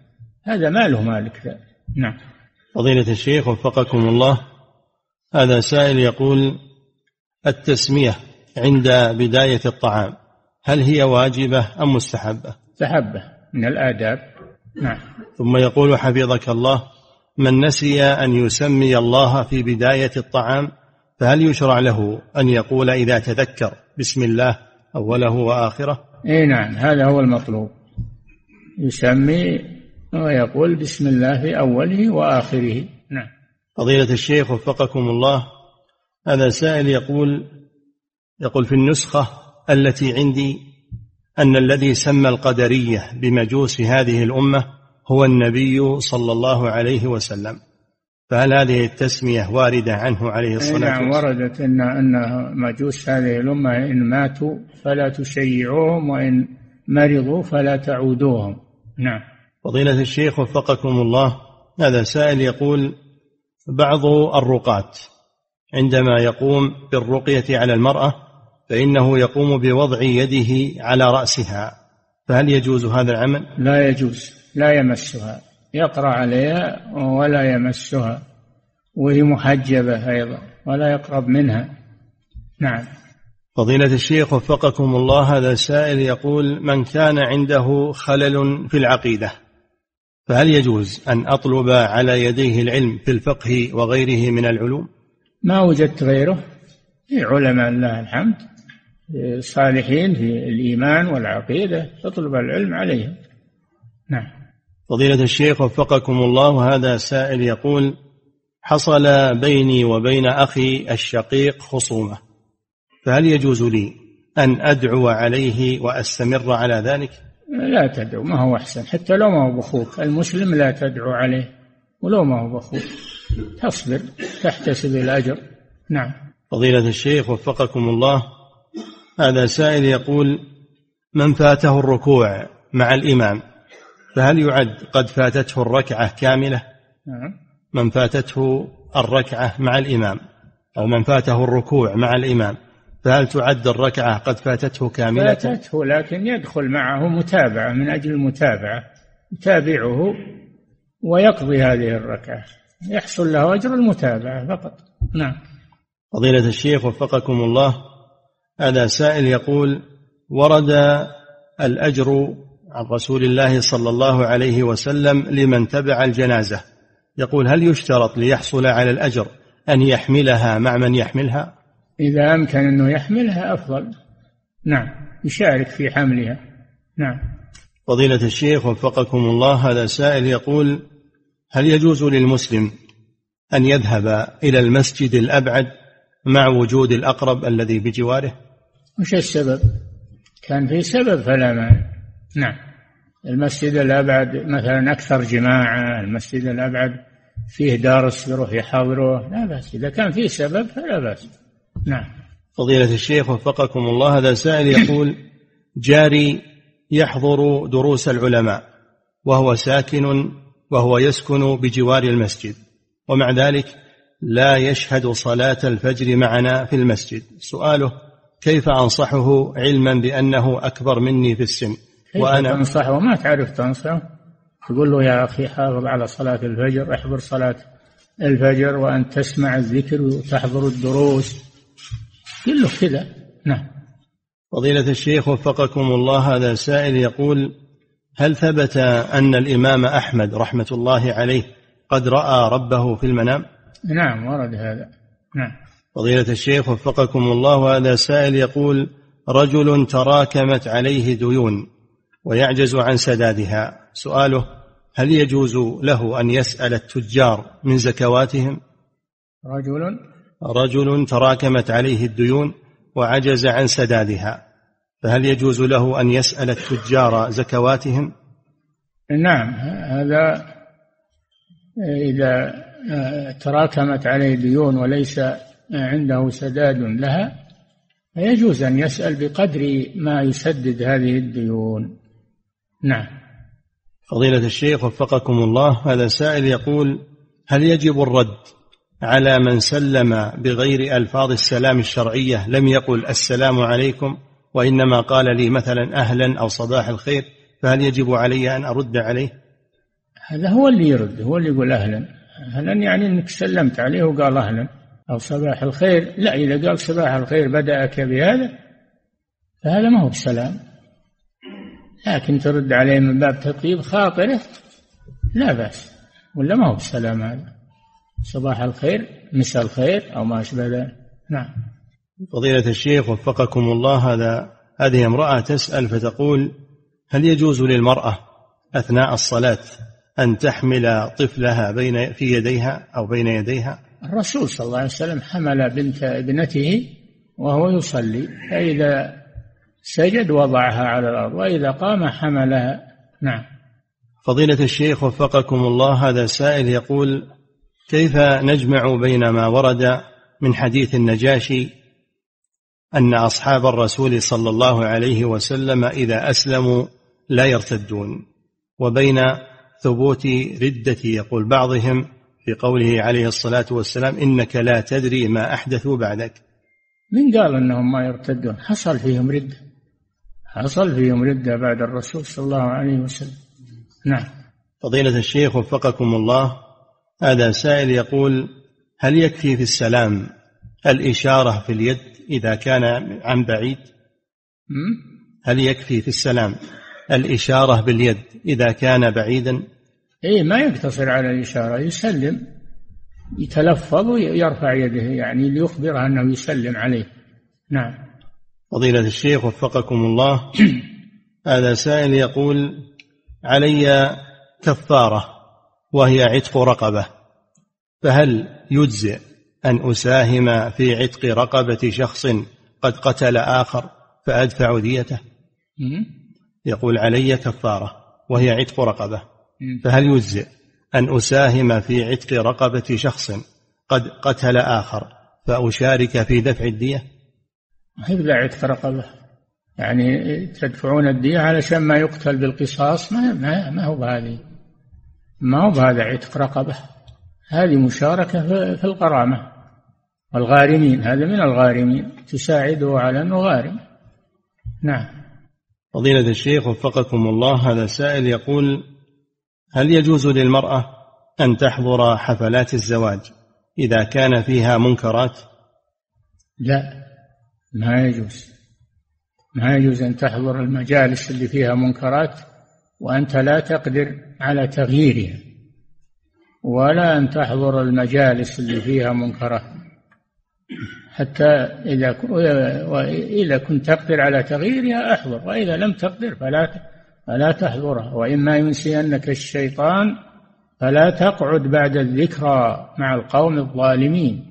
[SPEAKER 2] هذا ماله مالك ذا. نعم
[SPEAKER 1] فضيلة الشيخ وفقكم الله هذا سائل يقول التسمية عند بداية الطعام هل هي واجبة أم مستحبة؟
[SPEAKER 2] مستحبة من الآداب نعم
[SPEAKER 1] ثم يقول حفظك الله من نسي أن يسمي الله في بداية الطعام فهل يشرع له أن يقول إذا تذكر بسم الله أوله وآخره
[SPEAKER 2] أي نعم هذا هو المطلوب يسمي ويقول بسم الله في أوله وآخره نعم
[SPEAKER 1] فضيلة الشيخ وفقكم الله هذا سائل يقول يقول في النسخة التي عندي أن الذي سمى القدرية بمجوس هذه الأمة هو النبي صلى الله عليه وسلم فهل هذه التسمية واردة عنه عليه إيه، الصلاة نعم،
[SPEAKER 2] والسلام؟ نعم وردت أن أن مجوس هذه الأمة إن ماتوا فلا تشيعوهم وإن مرضوا فلا تعودوهم نعم
[SPEAKER 1] فضيلة الشيخ وفقكم الله هذا سائل يقول بعض الرقاة عندما يقوم بالرقية على المرأة فإنه يقوم بوضع يده على رأسها فهل يجوز هذا العمل؟
[SPEAKER 2] لا يجوز لا يمسها يقرأ عليها ولا يمسها وهي محجبة أيضا ولا يقرب منها نعم
[SPEAKER 1] فضيلة الشيخ وفقكم الله هذا السائل يقول من كان عنده خلل في العقيدة فهل يجوز أن أطلب على يديه العلم في الفقه وغيره من العلوم؟
[SPEAKER 2] ما وجدت غيره في إيه، علماء الله الحمد الصالحين في الإيمان والعقيدة تطلب العلم عليهم نعم
[SPEAKER 1] فضيلة الشيخ وفقكم الله هذا سائل يقول حصل بيني وبين أخي الشقيق خصومة فهل يجوز لي أن أدعو عليه وأستمر على ذلك
[SPEAKER 2] لا تدعو ما هو أحسن حتى لو ما هو بأخوك المسلم لا تدعو عليه ولو ما هو بأخوك تصبر تحتسب الأجر نعم
[SPEAKER 1] فضيلة الشيخ وفقكم الله هذا سائل يقول من فاته الركوع مع الإمام فهل يعد قد فاتته الركعة كاملة نعم. من فاتته الركعة مع الإمام أو من فاته الركوع مع الإمام فهل تعد الركعة قد فاتته كاملة
[SPEAKER 2] فاتته لكن يدخل معه متابعة من أجل المتابعة يتابعه ويقضي هذه الركعة يحصل له أجر المتابعة فقط نعم
[SPEAKER 1] فضيلة الشيخ وفقكم الله هذا سائل يقول ورد الأجر عن رسول الله صلى الله عليه وسلم لمن تبع الجنازة يقول هل يشترط ليحصل على الأجر أن يحملها مع من يحملها
[SPEAKER 2] إذا أمكن أنه يحملها أفضل نعم يشارك في حملها نعم
[SPEAKER 1] فضيلة الشيخ وفقكم الله هذا سائل يقول هل يجوز للمسلم أن يذهب إلى المسجد الأبعد مع وجود الأقرب الذي بجواره
[SPEAKER 2] وش السبب كان في سبب فلا مانع نعم المسجد الأبعد مثلا أكثر جماعة المسجد الأبعد فيه دارس يروح يحاوره لا بأس إذا كان فيه سبب فلا بأس نعم
[SPEAKER 1] فضيلة الشيخ وفقكم الله هذا سائل يقول جاري يحضر دروس العلماء وهو ساكن وهو يسكن بجوار المسجد ومع ذلك لا يشهد صلاة الفجر معنا في المسجد سؤاله كيف أنصحه علما بأنه أكبر مني في السن
[SPEAKER 2] وأنا أنصحه ما تعرف تنصحه تقول له يا أخي حافظ على صلاة الفجر احضر صلاة الفجر وأن تسمع الذكر وتحضر الدروس كله كذا نعم
[SPEAKER 1] فضيلة الشيخ وفقكم الله هذا سائل يقول هل ثبت أن الإمام أحمد رحمة الله عليه قد رأى ربه في المنام؟
[SPEAKER 2] نعم ورد هذا
[SPEAKER 1] نعم فضيلة الشيخ وفقكم الله هذا سائل يقول رجل تراكمت عليه ديون ويعجز عن سدادها سؤاله هل يجوز له أن يسأل التجار من زكواتهم
[SPEAKER 2] رجل
[SPEAKER 1] رجل تراكمت عليه الديون وعجز عن سدادها فهل يجوز له أن يسأل التجار زكواتهم
[SPEAKER 2] نعم هذا إذا تراكمت عليه ديون وليس عنده سداد لها فيجوز أن يسأل بقدر ما يسدد هذه الديون نعم
[SPEAKER 1] فضيلة الشيخ وفقكم الله هذا سائل يقول هل يجب الرد على من سلم بغير ألفاظ السلام الشرعية لم يقل السلام عليكم وإنما قال لي مثلا أهلا أو صباح الخير فهل يجب علي أن أرد عليه
[SPEAKER 2] هذا هو اللي يرد هو اللي يقول أهلا أهلا يعني أنك سلمت عليه وقال أهلا أو صباح الخير لا إذا قال صباح الخير بدأك بهذا فهذا ما هو بسلام لكن ترد عليه من باب تطيب خاطره لا بأس ولا ما هو بسلام هذا صباح الخير مساء الخير أو ما أشبه ذلك نعم
[SPEAKER 1] فضيلة الشيخ وفقكم الله هذا هذه امرأة تسأل فتقول هل يجوز للمرأة أثناء الصلاة أن تحمل طفلها بين في يديها أو بين يديها
[SPEAKER 2] الرسول صلى الله عليه وسلم حمل بنت ابنته وهو يصلي فإذا سجد وضعها على الأرض وإذا قام حملها نعم
[SPEAKER 1] فضيلة الشيخ وفقكم الله هذا سائل يقول كيف نجمع بين ما ورد من حديث النجاشي أن أصحاب الرسول صلى الله عليه وسلم إذا أسلموا لا يرتدون وبين ثبوت ردتي يقول بعضهم في قوله عليه الصلاة والسلام إنك لا تدري ما أحدثوا بعدك
[SPEAKER 2] من قال أنهم ما يرتدون حصل فيهم ردة حصل فيهم ردة بعد الرسول صلى الله عليه وسلم نعم
[SPEAKER 1] فضيلة الشيخ وفقكم الله هذا سائل يقول هل يكفي في السلام الإشارة في اليد إذا كان عن بعيد هل يكفي في السلام الإشارة باليد إذا كان بعيدا
[SPEAKER 2] إيه ما يقتصر على الإشارة يسلم يتلفظ ويرفع يده يعني ليخبر أنه يسلم عليه نعم
[SPEAKER 1] فضيلة الشيخ وفقكم الله هذا سائل يقول علي كفارة وهي عتق رقبة فهل يجزئ أن أساهم في عتق رقبة شخص قد قتل آخر فأدفع ديته؟ يقول علي كفارة وهي عتق رقبة فهل يجزئ أن أساهم في عتق رقبة شخص قد قتل آخر فأشارك في دفع الدية
[SPEAKER 2] ما هي بلا عتق رقبة يعني تدفعون الدية علشان ما يقتل بالقصاص ما ما, ما هو بهذه ما هو بهذا عتق رقبة هذه مشاركة في الغرامة والغارمين هذا من الغارمين تساعده على أنه غارم نعم
[SPEAKER 1] فضيلة الشيخ وفقكم الله هذا سائل يقول هل يجوز للمرأة أن تحضر حفلات الزواج إذا كان فيها منكرات؟
[SPEAKER 2] لا ما يجوز ما يجوز أن تحضر المجالس اللي فيها منكرات وأنت لا تقدر على تغييرها ولا أن تحضر المجالس اللي فيها منكرات حتى إذا وإذا كنت تقدر على تغييرها أحضر وإذا لم تقدر فلا فلا تحضرها وإما ينسينك الشيطان فلا تقعد بعد الذكرى مع القوم الظالمين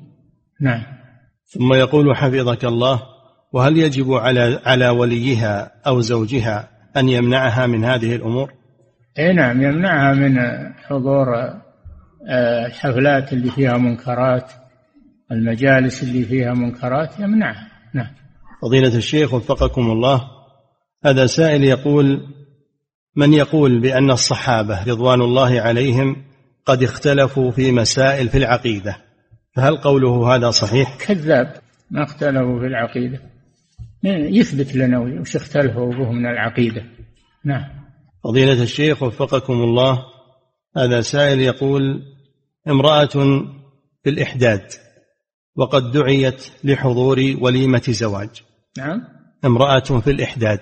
[SPEAKER 2] نعم
[SPEAKER 1] ثم يقول حفظك الله وهل يجب على على وليها أو زوجها أن يمنعها من هذه الأمور
[SPEAKER 2] اي نعم يمنعها من حضور الحفلات آه، اللي فيها منكرات المجالس اللي فيها منكرات يمنعها نعم
[SPEAKER 1] فضيلة الشيخ وفقكم الله هذا سائل يقول من يقول بأن الصحابة رضوان الله عليهم قد اختلفوا في مسائل في العقيدة فهل قوله هذا صحيح؟
[SPEAKER 2] كذاب ما اختلفوا في العقيدة يثبت لنا وش اختلفوا به من العقيدة نعم
[SPEAKER 1] فضيلة الشيخ وفقكم الله هذا سائل يقول امرأة في الإحداد وقد دعيت لحضور وليمة زواج
[SPEAKER 2] نعم
[SPEAKER 1] امرأة في الإحداد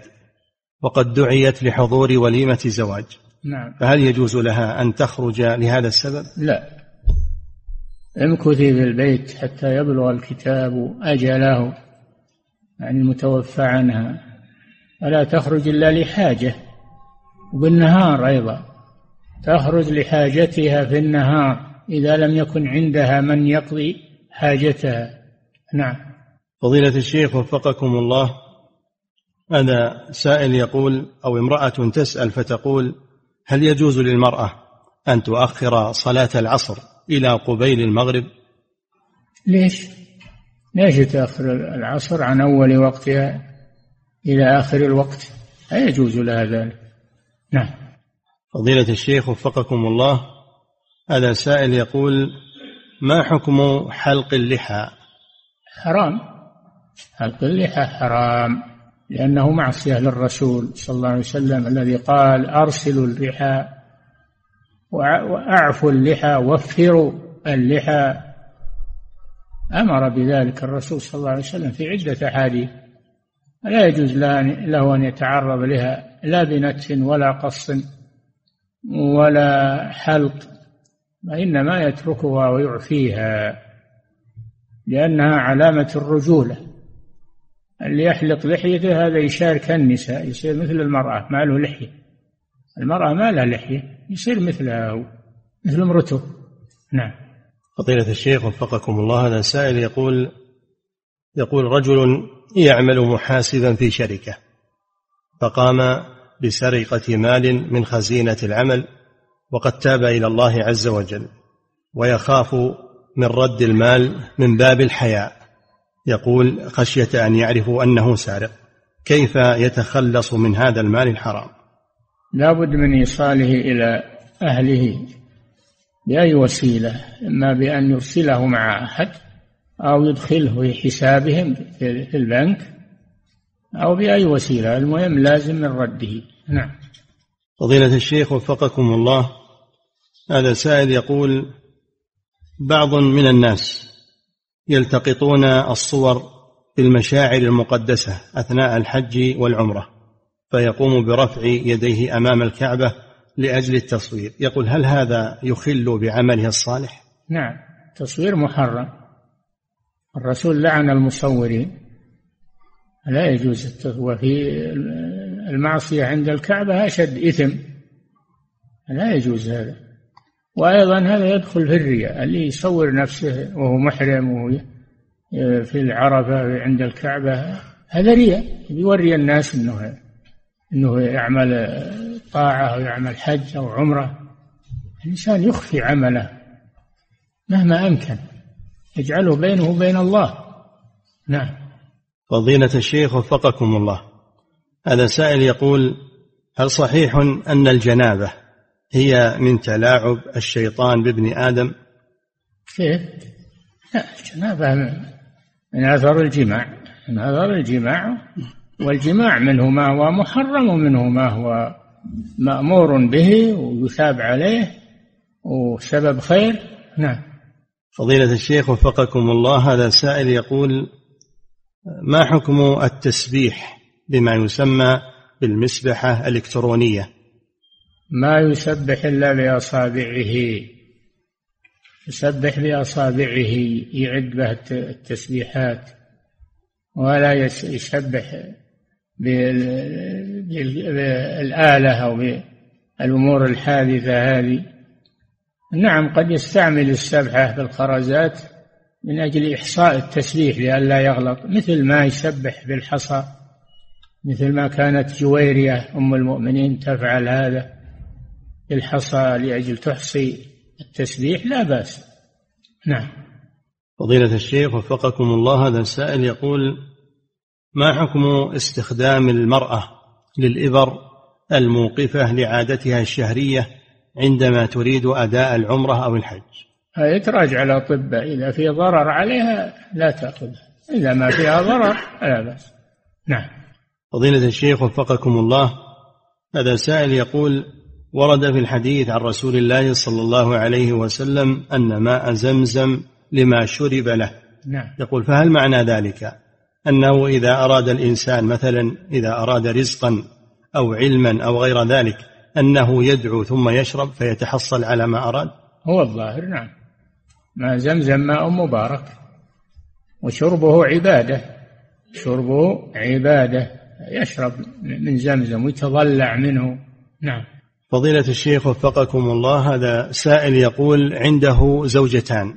[SPEAKER 1] وقد دعيت لحضور وليمة زواج نعم فهل يجوز لها أن تخرج لهذا السبب؟
[SPEAKER 2] لا امكثي في البيت حتى يبلغ الكتاب أجله يعني المتوفى عنها فلا تخرج إلا لحاجة وبالنهار أيضا تخرج لحاجتها في النهار إذا لم يكن عندها من يقضي حاجتها نعم
[SPEAKER 1] فضيلة الشيخ وفقكم الله هذا سائل يقول أو امرأة تسأل فتقول هل يجوز للمرأة أن تؤخر صلاة العصر إلى قبيل المغرب
[SPEAKER 2] ليش ليش تأخر العصر عن أول وقتها إلى آخر الوقت لا يجوز لها ذلك نعم
[SPEAKER 1] فضيلة الشيخ وفقكم الله هذا سائل يقول ما حكم حلق اللحى
[SPEAKER 2] حرام حلق اللحى حرام لأنه معصية للرسول صلى الله عليه وسلم الذي قال أرسلوا اللحى وأعفوا اللحى وفروا اللحى أمر بذلك الرسول صلى الله عليه وسلم في عدة أحاديث لا يجوز له أن يتعرض لها لا بنتف ولا قص ولا حلق وإنما يتركها ويعفيها لأنها علامة الرجولة اللي يحلق لحيته هذا يشارك النساء يصير مثل المرأة ما له لحية المرأة ما لها لحية يصير مثلها مثل امرته نعم
[SPEAKER 1] فضيلة الشيخ وفقكم الله هذا سائل يقول يقول رجل يعمل محاسبا في شركة فقام بسرقة مال من خزينة العمل وقد تاب الى الله عز وجل ويخاف من رد المال من باب الحياء يقول خشيه ان يعرفوا انه سارق كيف يتخلص من هذا المال الحرام
[SPEAKER 2] لا بد من ايصاله الى اهله باي وسيله اما بان يرسله مع احد او يدخله في حسابهم في البنك او باي وسيله المهم لازم من رده نعم
[SPEAKER 1] فضيله الشيخ وفقكم الله هذا سائل يقول بعض من الناس يلتقطون الصور بالمشاعر المقدسة أثناء الحج والعمرة فيقوم برفع يديه أمام الكعبة لأجل التصوير يقول هل هذا يخل بعمله الصالح؟
[SPEAKER 2] نعم تصوير محرم الرسول لعن المصورين لا يجوز التصوير وفي المعصية عند الكعبة أشد إثم لا يجوز هذا وأيضا هذا يدخل في الرياء اللي يصور نفسه وهو محرم وهو آه، في العرفة عند الكعبة هذا رياء يوري الناس أنه أنه يعمل طاعة أو يعمل حج أو عمرة الإنسان يخفي عمله مهما أمكن يجعله بينه وبين الله نعم
[SPEAKER 1] فضيلة الشيخ وفقكم الله هذا سائل يقول هل صحيح أن الجنابة هي من تلاعب الشيطان بابن آدم
[SPEAKER 2] كيف؟ لا الجنابة من أثر الجماع من أثر الجماع والجماع منه ما هو محرم ومنه ما هو مأمور به ويثاب عليه وسبب خير نعم
[SPEAKER 1] فضيلة الشيخ وفقكم الله هذا سائل يقول ما حكم التسبيح بما يسمى بالمسبحة الإلكترونية
[SPEAKER 2] ما يسبح إلا بأصابعه يسبح بأصابعه يعد به التسبيحات ولا يسبح بالآلة أو بالأمور الحادثة هذه نعم قد يستعمل السبحة بالخرزات من أجل إحصاء التسبيح لئلا يغلط مثل ما يسبح بالحصى مثل ما كانت جويرية أم المؤمنين تفعل هذا الحصى لأجل تحصي التسبيح لا بأس نعم
[SPEAKER 1] فضيلة الشيخ وفقكم الله هذا السائل يقول ما حكم استخدام المرأة للإبر الموقفة لعادتها الشهرية عندما تريد أداء العمرة أو الحج
[SPEAKER 2] يتراجع على أطباء إذا في ضرر عليها لا تأخذها إذا ما فيها ضرر لا بأس نعم
[SPEAKER 1] فضيلة الشيخ وفقكم الله هذا سائل يقول ورد في الحديث عن رسول الله صلى الله عليه وسلم أن ماء زمزم لما شرب له نعم. يقول فهل معنى ذلك أنه إذا أراد الإنسان مثلا إذا أراد رزقا أو علما أو غير ذلك أنه يدعو ثم يشرب فيتحصل على ما أراد
[SPEAKER 2] هو الظاهر نعم ما زمزم ماء مبارك وشربه عبادة شربه عبادة يشرب من زمزم ويتضلع منه نعم
[SPEAKER 1] فضيلة الشيخ وفقكم الله هذا سائل يقول عنده زوجتان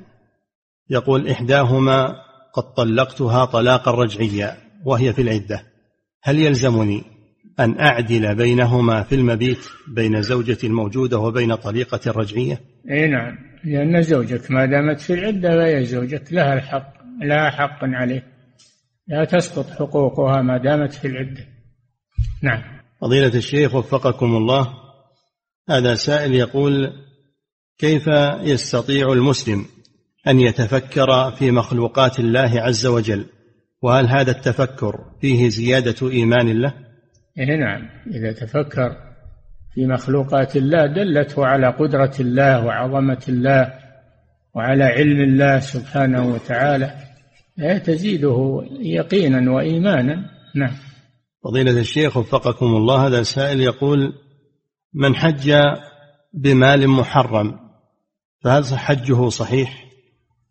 [SPEAKER 1] يقول إحداهما قد طلقتها طلاقا رجعيا وهي في العدة هل يلزمني أن أعدل بينهما في المبيت بين زوجتي الموجودة وبين طليقة الرجعية
[SPEAKER 2] أي نعم لأن زوجك ما دامت في العدة فهي زوجك لها الحق لها حق عليه لا تسقط حقوقها ما دامت في العدة نعم
[SPEAKER 1] فضيلة الشيخ وفقكم الله هذا سائل يقول كيف يستطيع المسلم أن يتفكر في مخلوقات الله عز وجل وهل هذا التفكر فيه زيادة إيمان
[SPEAKER 2] له؟ إيه نعم إذا تفكر في مخلوقات الله دلته على قدرة الله وعظمة الله وعلى علم الله سبحانه وتعالى إيه، تزيده يقينا وإيمانا نعم
[SPEAKER 1] فضيلة الشيخ وفقكم الله هذا سائل يقول من حج بمال محرم فهل حجه صحيح؟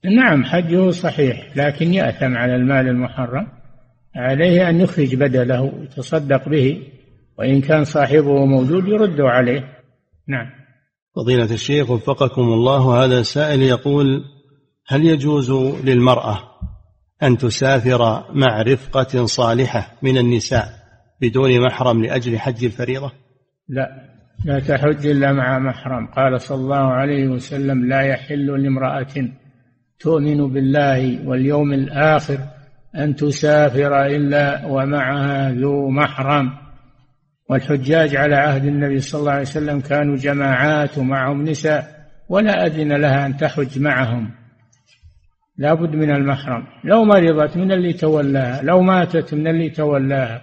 [SPEAKER 2] نعم حجه صحيح لكن يأثم على المال المحرم عليه أن يخرج بدله يتصدق به وإن كان صاحبه موجود يرد عليه نعم
[SPEAKER 1] فضيلة الشيخ وفقكم الله هذا سائل يقول هل يجوز للمرأة أن تسافر مع رفقة صالحة من النساء بدون محرم لأجل حج الفريضة؟
[SPEAKER 2] لا لا تحج إلا مع محرم قال صلى الله عليه وسلم لا يحل لامرأة تؤمن بالله واليوم الآخر أن تسافر إلا ومعها ذو محرم والحجاج على عهد النبي صلى الله عليه وسلم كانوا جماعات ومعهم نساء ولا أذن لها أن تحج معهم لا بد من المحرم لو مرضت من اللي تولاها لو ماتت من اللي تولاها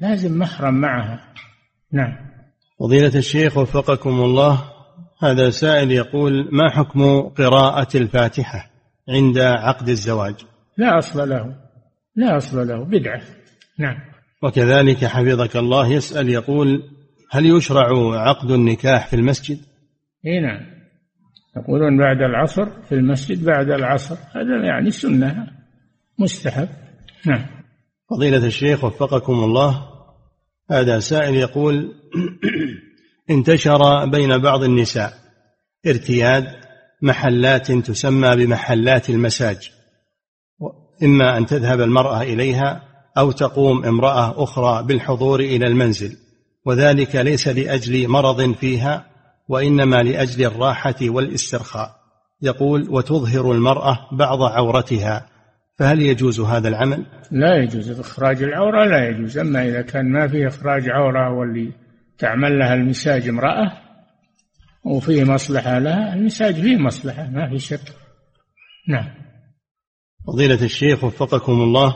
[SPEAKER 2] لازم محرم معها نعم
[SPEAKER 1] فضيلة الشيخ وفقكم الله هذا سائل يقول ما حكم قراءة الفاتحة عند عقد الزواج
[SPEAKER 2] لا أصل له لا أصل له بدعة نعم
[SPEAKER 1] وكذلك حفظك الله يسأل يقول هل يشرع عقد النكاح في المسجد
[SPEAKER 2] اي نعم يقولون بعد العصر في المسجد بعد العصر هذا يعني سنة مستحب نعم
[SPEAKER 1] فضيلة الشيخ وفقكم الله هذا سائل يقول انتشر بين بعض النساء ارتياد محلات تسمى بمحلات المساج إما أن تذهب المرأة إليها أو تقوم امرأة أخرى بالحضور إلى المنزل وذلك ليس لأجل مرض فيها وإنما لأجل الراحة والاسترخاء يقول وتظهر المرأة بعض عورتها فهل يجوز هذا العمل؟
[SPEAKER 2] لا يجوز إخراج العورة لا يجوز أما إذا كان ما في إخراج عورة واللي تعمل لها المساج امرأة وفيه مصلحة لها المساج فيه مصلحة ما في شك نعم
[SPEAKER 1] فضيلة الشيخ وفقكم الله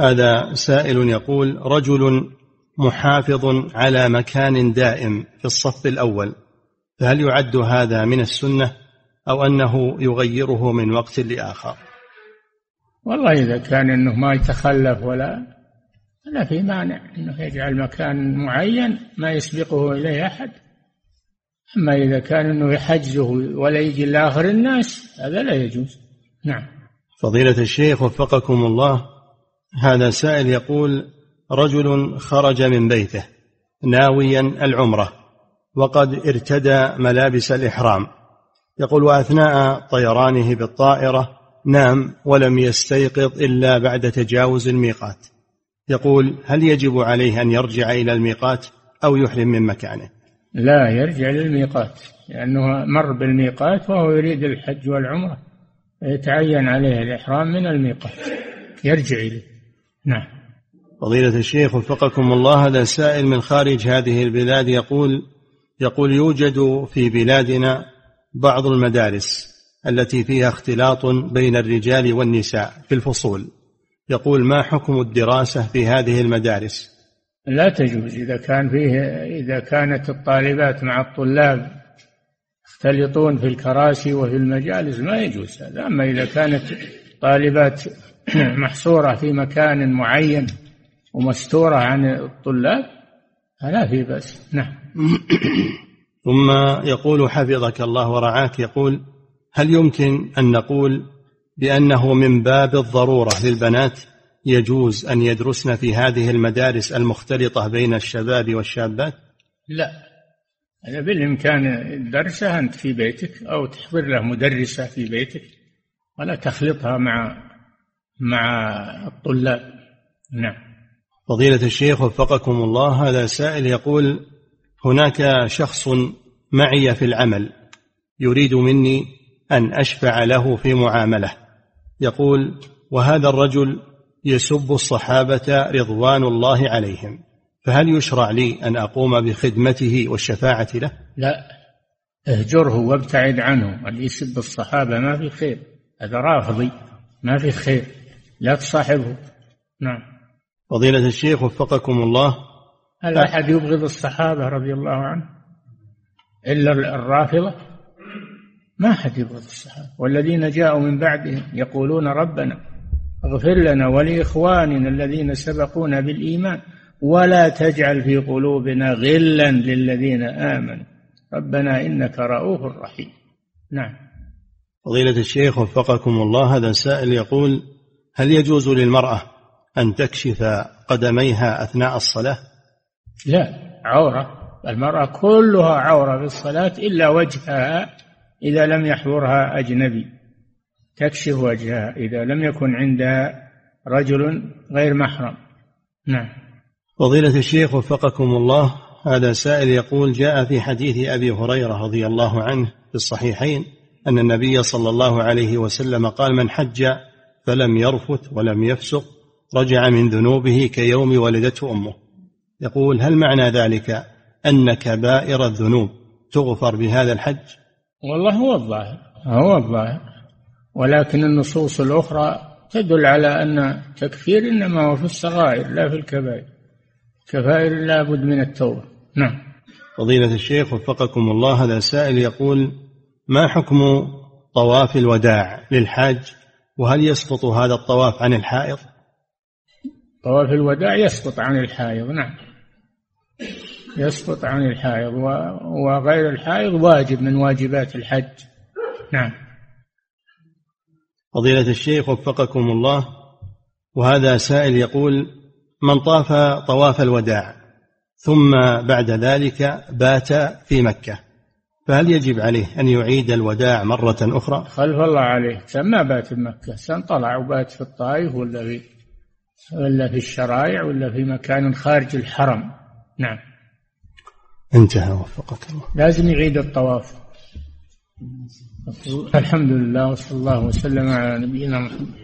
[SPEAKER 1] هذا سائل يقول رجل محافظ على مكان دائم في الصف الأول فهل يعد هذا من السنة أو أنه يغيره من وقت لآخر
[SPEAKER 2] والله إذا كان أنه ما يتخلف ولا ما في مانع أنه يجعل مكان معين ما يسبقه إليه أحد أما إذا كان أنه يحجزه ولا يجي إلا آخر الناس هذا لا يجوز نعم
[SPEAKER 1] فضيلة الشيخ وفقكم الله هذا سائل يقول رجل خرج من بيته ناويا العمرة وقد ارتدى ملابس الإحرام يقول وأثناء طيرانه بالطائرة نام ولم يستيقظ إلا بعد تجاوز الميقات يقول هل يجب عليه أن يرجع إلى الميقات أو يحرم من مكانه
[SPEAKER 2] لا يرجع للميقات لأنه مر بالميقات وهو يريد الحج والعمرة يتعين عليه الإحرام من الميقات يرجع إليه نعم
[SPEAKER 1] فضيلة الشيخ وفقكم الله هذا سائل من خارج هذه البلاد يقول يقول يوجد في بلادنا بعض المدارس التي فيها اختلاط بين الرجال والنساء في الفصول يقول ما حكم الدراسة في هذه المدارس
[SPEAKER 2] لا تجوز إذا كان فيه إذا كانت الطالبات مع الطلاب يختلطون في الكراسي وفي المجالس ما يجوز هذا أما إذا كانت طالبات محصورة في مكان معين ومستورة عن الطلاب فلا في بأس نعم
[SPEAKER 1] ثم يقول حفظك الله ورعاك يقول هل يمكن أن نقول بأنه من باب الضرورة للبنات يجوز أن يدرسن في هذه المدارس المختلطة بين الشباب والشابات؟
[SPEAKER 2] لا هذا بالإمكان درسها أنت في بيتك أو تحضر له مدرسة في بيتك ولا تخلطها مع مع الطلاب نعم
[SPEAKER 1] فضيلة الشيخ وفقكم الله هذا سائل يقول هناك شخص معي في العمل يريد مني أن أشفع له في معاملة يقول وهذا الرجل يسب الصحابة رضوان الله عليهم فهل يشرع لي أن أقوم بخدمته والشفاعة له
[SPEAKER 2] لا اهجره وابتعد عنه اللي يسب الصحابة ما في خير هذا رافضي ما في خير لا تصاحبه نعم
[SPEAKER 1] فضيلة الشيخ وفقكم الله
[SPEAKER 2] هل أحد يبغض الصحابة رضي الله عنه إلا الرافضة ما حفظت الصحابة والذين جاءوا من بعدهم يقولون ربنا اغفر لنا ولإخواننا الذين سبقونا بالإيمان ولا تجعل في قلوبنا غلا للذين آمنوا ربنا إنك رؤوف رحيم نعم
[SPEAKER 1] فضيلة الشيخ وفقكم الله هذا سائل يقول هل يجوز للمرأة أن تكشف قدميها أثناء الصلاة
[SPEAKER 2] لا عورة المرأة كلها عورة في الصلاة إلا وجهها إذا لم يحضرها أجنبي تكشف وجهها إذا لم يكن عندها رجل غير محرم نعم
[SPEAKER 1] فضيلة الشيخ وفقكم الله هذا سائل يقول جاء في حديث أبي هريرة رضي الله عنه في الصحيحين أن النبي صلى الله عليه وسلم قال من حج فلم يرفث ولم يفسق رجع من ذنوبه كيوم ولدته أمه يقول هل معنى ذلك أن كبائر الذنوب تغفر بهذا الحج
[SPEAKER 2] والله هو الظاهر هو الظاهر ولكن النصوص الأخرى تدل على أن تكفير إنما هو في الصغائر لا في الكبائر كبائر لا بد من التوبة نعم
[SPEAKER 1] فضيلة الشيخ وفقكم الله هذا سائل يقول ما حكم طواف الوداع للحاج وهل يسقط هذا الطواف عن الحائض
[SPEAKER 2] طواف الوداع يسقط عن الحائض نعم يسقط عن الحائض وغير الحائض واجب من واجبات الحج نعم
[SPEAKER 1] فضيلة الشيخ وفقكم الله وهذا سائل يقول من طاف طواف الوداع ثم بعد ذلك بات في مكة فهل يجب عليه أن يعيد الوداع مرة أخرى
[SPEAKER 2] خلف الله عليه ما بات بمكة سن طلع وبات في الطائف ولا في ولا في الشرائع ولا في مكان خارج الحرم نعم
[SPEAKER 1] انتهى وفقك
[SPEAKER 2] الله لازم يعيد الطواف الحمد لله وصلى الله وسلم على نبينا محمد